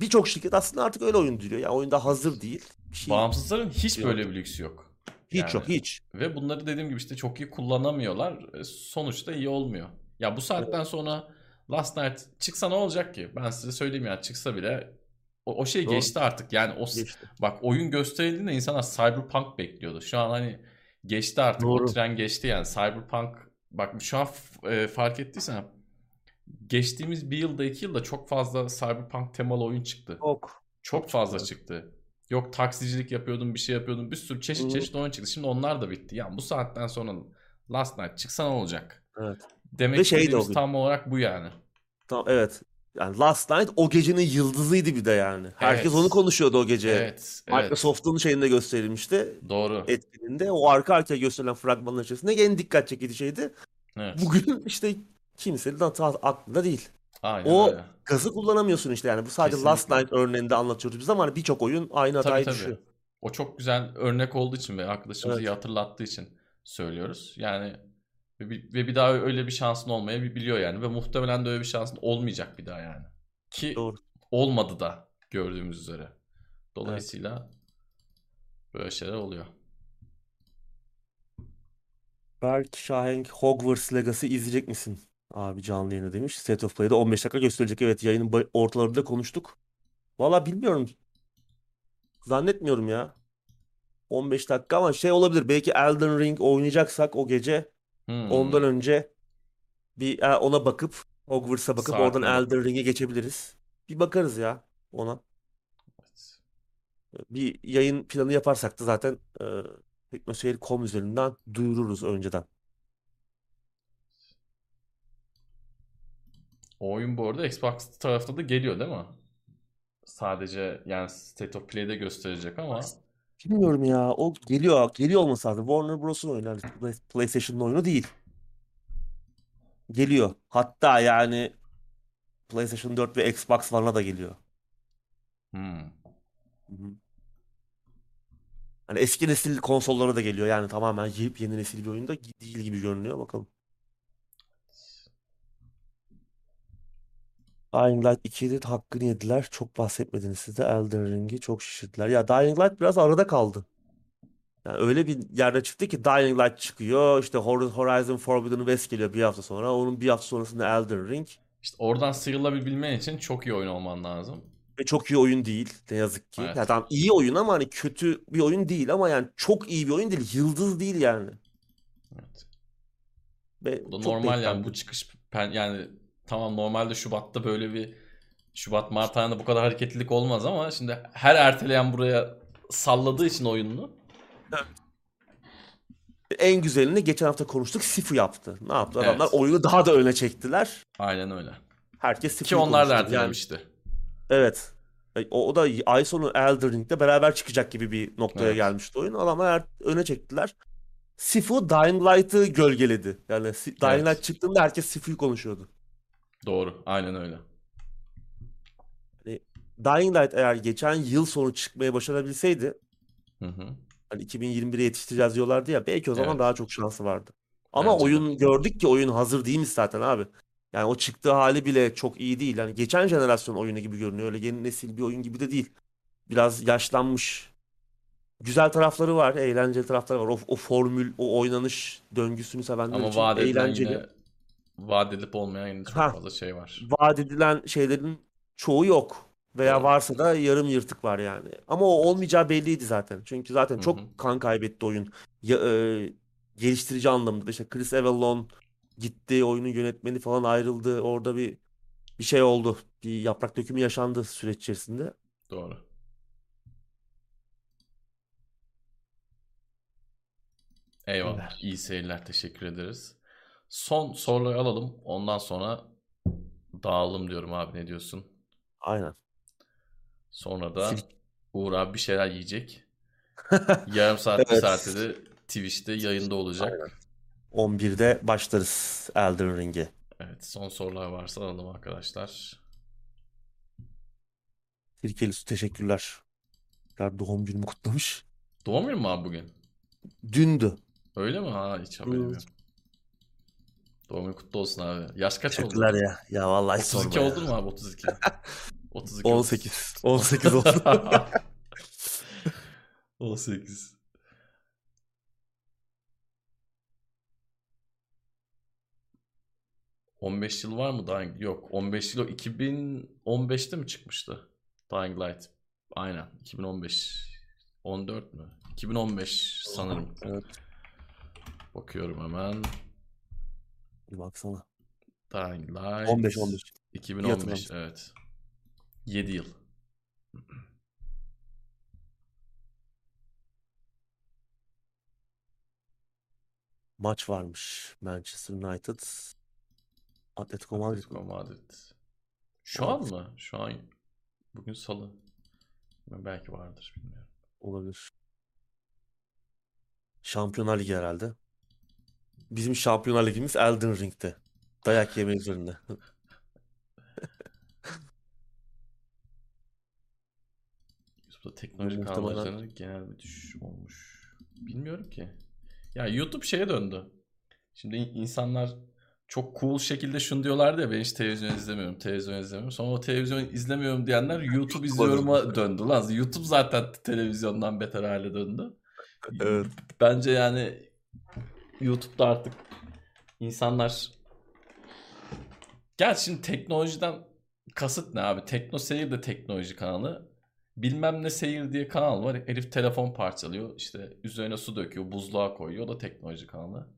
birçok şirket aslında artık öyle oyun diyor. Yani oyunda hazır değil. Bir şey Bağımsızların hiç Yok. böyle bir lüksü yok. hiç Yani- yok hiç. Ve bunları dediğim gibi işte çok iyi kullanamıyorlar. E, Sonuçta iyi olmuyor. Ya bu saatten sonra Last Night çıksa ne olacak ki? Ben size söyleyeyim ya çıksa bile o, o şey Doğru. geçti artık. Yani o Geçti. bak oyun gösterildiğinde insanlar Cyberpunk bekliyordu. Şu an hani geçti artık. O Doğru. tren geçti yani. Cyberpunk bak şu an e, fark ettiysen geçtiğimiz bir yılda iki yılda çok fazla Cyberpunk temalı oyun çıktı. Çok. Çok fazla fazla. çıktı. Yok taksicilik yapıyordum, bir şey yapıyordum. Bir sürü çeşit Hı çeşit oyun çıktı. Şimdi onlar da bitti. Yani bu saatten sonra Last Night çıksa ne olacak? Evet. Demek Ve şey de tam olarak bu yani. Tamam evet. Yani Last Night o gecenin yıldızıydı bir de yani. Herkes Evet. onu konuşuyordu o gece. Evet, evet. Microsoft'un şeyinde gösterilmişti. Doğru. Etkinliğinde o arka arkaya gösterilen fragmanlar içerisinde en dikkat çekici şeydi. Evet. Bugün işte kimsenin aklında değil. Aynen O öyle. gazı kullanamıyorsun işte yani. Bu sadece Last Kesinlikle. Night örneğinde anlatıyoruz biz ama hani birçok oyun aynı Tabii hatayı tabii. düşüyor. O çok güzel örnek olduğu için ve arkadaşımız Evet. iyi hatırlattığı için söylüyoruz. Yani ve bir, ve bir daha öyle bir şansın olmayabiliyor yani ve muhtemelen de öyle bir şansın olmayacak bir daha yani. Ki Doğru. olmadı da gördüğümüz üzere. Dolayısıyla böyle şeyler oluyor. Berk Şahenk Hogwarts Legacy izleyecek misin? Abi canlı yayını demiş. State of Play'de 15 dakika gösterilecek. Evet yayının ortalarında konuştuk. Valla bilmiyorum. Zannetmiyorum ya. 15 dakika ama şey olabilir. Belki Elden Ring oynayacaksak o gece Hmm. ondan önce bir e, ona bakıp Hogwarts'a bakıp oradan bakıp. Elden Ring'e geçebiliriz. Bir bakarız ya ona. Bir yayın planı yaparsak da zaten e, teknoseyir.com üzerinden duyururuz önceden. O oyun bu arada Xbox tarafta da geliyor değil mi? Sadece yani State of Play'de gösterecek ama Bilmiyorum ya. O geliyor. Geliyor olması lazım. Warner Bros'un oyunu. Yani Play- PlayStation'ın oyunu değil. Geliyor. Hatta yani PlayStation 4 ve Xbox One'a da geliyor. hmm. Hani eski nesil konsollara da geliyor. Yani tamamen yeni nesil bir oyunda değil gibi görünüyor. Bakalım. Dying Light 2'de hakkını yediler. Çok bahsetmediniz siz de. Elden Ring'i çok şişirdiler. Ya Dying Light biraz arada kaldı. Yani öyle bir yerde çıktı ki Dying Light çıkıyor. İşte Hor- Horizon Forbidden West geliyor bir hafta sonra. Onun bir hafta sonrasında Elden Ring. İşte oradan sıyrılabilmen için çok iyi oyun olman lazım. Ve çok iyi oyun değil ne yazık ki. Evet. Ya tamam iyi oyun ama hani kötü bir oyun değil ama yani çok iyi bir oyun değil. Yıldız değil yani. Evet. Ve Bu da normal yani bu çıkış yani tamam normalde Şubat'ta böyle bir Şubat Mart ayında bu kadar hareketlilik olmaz ama şimdi her erteleyen buraya salladığı için oyununu En güzelini geçen hafta konuştuk. Sifu yaptı. Ne yaptı? Adamlar Evet. oyunu daha da öne çektiler. aynen öyle. Herkes Ki Sifu'yu onlar da konuştu. Yani ertelemişti. evet. E, O, o da ay sonu Elden Ring'de beraber çıkacak gibi bir noktaya Evet. gelmişti oyun. Adamlar er- öne çektiler. Sifu Dying Light'ı gölgeledi. Yani Dying Evet. Light çıktığında herkes Sifu'yu konuşuyordu. Doğru. Aynen öyle. Dying Light eğer geçen yıl sonu çıkmaya başarabilseydi Hı hı. hani 2021'e yetiştireceğiz diyorlardı ya belki o zaman Evet. daha çok şansı vardı. Ama Bence de. oyun gördük ki oyun hazır değilmiş zaten abi. Yani o çıktığı hali bile çok iyi değil. Yani geçen jenerasyon oyunu gibi görünüyor. Öyle yeni nesil bir oyun gibi de değil. Biraz yaşlanmış. Güzel tarafları var, eğlenceli tarafları var. O, o formül, o oynanış döngüsünü sevenler Ama için vaat edilen eğlenceli. yine vaat edilip olmayan yine çok Ha. fazla şey var. Vaat edilen şeylerin çoğu yok. Veya Doğru. varsa da yarım yırtık var yani. Ama o olmayacağı belliydi zaten. Çünkü zaten çok hı. kan kaybetti oyun. Ya, e, geliştirici anlamında. İşte Chris Avellone gitti, oyunun yönetmeni falan ayrıldı. Orada bir bir şey oldu. Bir yaprak dökümü yaşandı süreç içerisinde. Doğru. Eyvallah. Öyle. İyi seyirler. Teşekkür ederiz. Son soruları alalım. Ondan sonra dağılalım diyorum abi. Ne diyorsun? Aynen. Sonra da Uğur abi bir şeyler yiyecek. Yarım saat, bir Evet. saate de Twitch'te yayında olacak. Aynen. 11'de başlarız Elden Ring'e. Evet, son sorular varsa alalım arkadaşlar. Sirkeli su teşekkürler. tekrar doğum günümü kutlamış. Doğum günü mü abi bugün? Dündü. Öyle mi? Ha hiç haberim yok. Doğum günü kutlu olsun abi. Yaş kaç oldu? Teşekkürler ya. Ya vallahi 32 sorma ya. oldun mu abi 32? 32 18. 18 oldu. 18. ...15 yıl var mı Dying? Yok. 15 yıl o 2015'te mi çıkmıştı? Dying Light. Aynen. 2015. 14 mü? 2015 sanırım. Evet. Bakıyorum hemen. Bir baksana. Dying Light. 15 15. 2015 hatırlamışsın. evet. 7 yıl. Maç varmış. Manchester United. Atletico Madrid. Atletico Madrid. Şu an mı? Şu an bugün salı. Belki vardır bilmiyorum. Olabilir. Şampiyonlar Ligi herhalde. Bizim Şampiyonlar Ligimiz Elden Ring'de. Dayak yeme üzerine. YouTube'da teknoloji Muhtemelen- genel bir düşüş olmuş. Bilmiyorum ki. Ya YouTube şeye döndü. Şimdi in- insanlar çok cool şekilde şunu diyorlardı ya ben hiç televizyon izlemiyorum, televizyon izlemiyorum. Sonra o televizyon izlemiyorum diyenler YouTube izliyorum'a döndü. Lan YouTube zaten televizyondan beter hale döndü. Evet. Bence yani YouTube'da artık insanlar Gel şimdi teknolojiden kasıt ne abi? Tekno Seyir de teknoloji kanalı. Bilmem ne Seyir diye kanal var. Herif telefon parçalıyor. İşte üzerine su döküyor. Buzluğa koyuyor. O da teknoloji kanalı.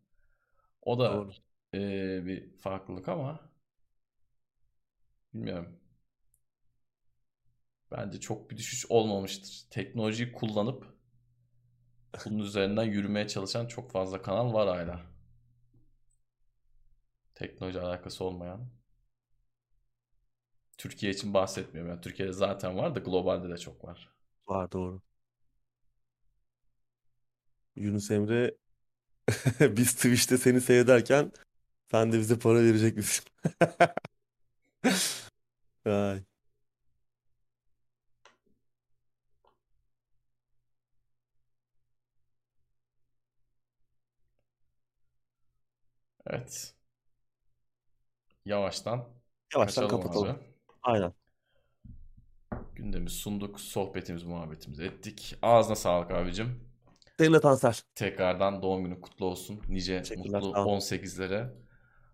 O da Doğru. eee, bir farklılık ama bilmiyorum. Bence çok bir düşüş olmamıştır. Teknolojiyi kullanıp bunun üzerinden yürümeye çalışan çok fazla kanal var hala. Teknoloji alakası olmayan. Türkiye için bahsetmiyorum. Yani Türkiye'de zaten var da globalde de çok var. Var doğru. Yunus Emre biz Twitch'te seni seyrederken sen de bize para verecek misin? Ay. Evet. Yavaştan Yavaştan kapatalım. abi. Aynen. Gündemi sunduk. Sohbetimiz, muhabbetimizi ettik. Ağzına sağlık abicim. Seninle Tansel. Tekrardan doğum günü kutlu olsun. Nice mutlu sağ ol. 18'lere.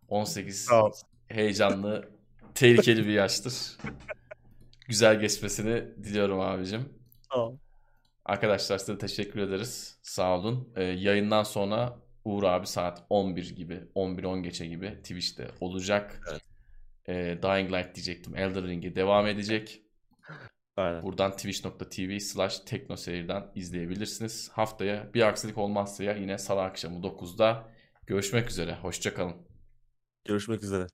18 Sağ ol. heyecanlı, tehlikeli bir yaştır. Güzel geçmesini diliyorum abicim. Sağ ol. Arkadaşlar size teşekkür ederiz. Sağ olun. Ee, yayından sonra Uğur abi saat 11 gibi, 11-10 geçe gibi Twitch'te olacak. Evet. Ee, Dying Light diyecektim. Elden Ring'i devam edecek. Aynen. Buradan twitch.tv slash teknoseyirden izleyebilirsiniz. Haftaya bir aksilik olmazsa ya yine salı akşamı 9'da görüşmek üzere. Hoşçakalın. Görüşmek üzere.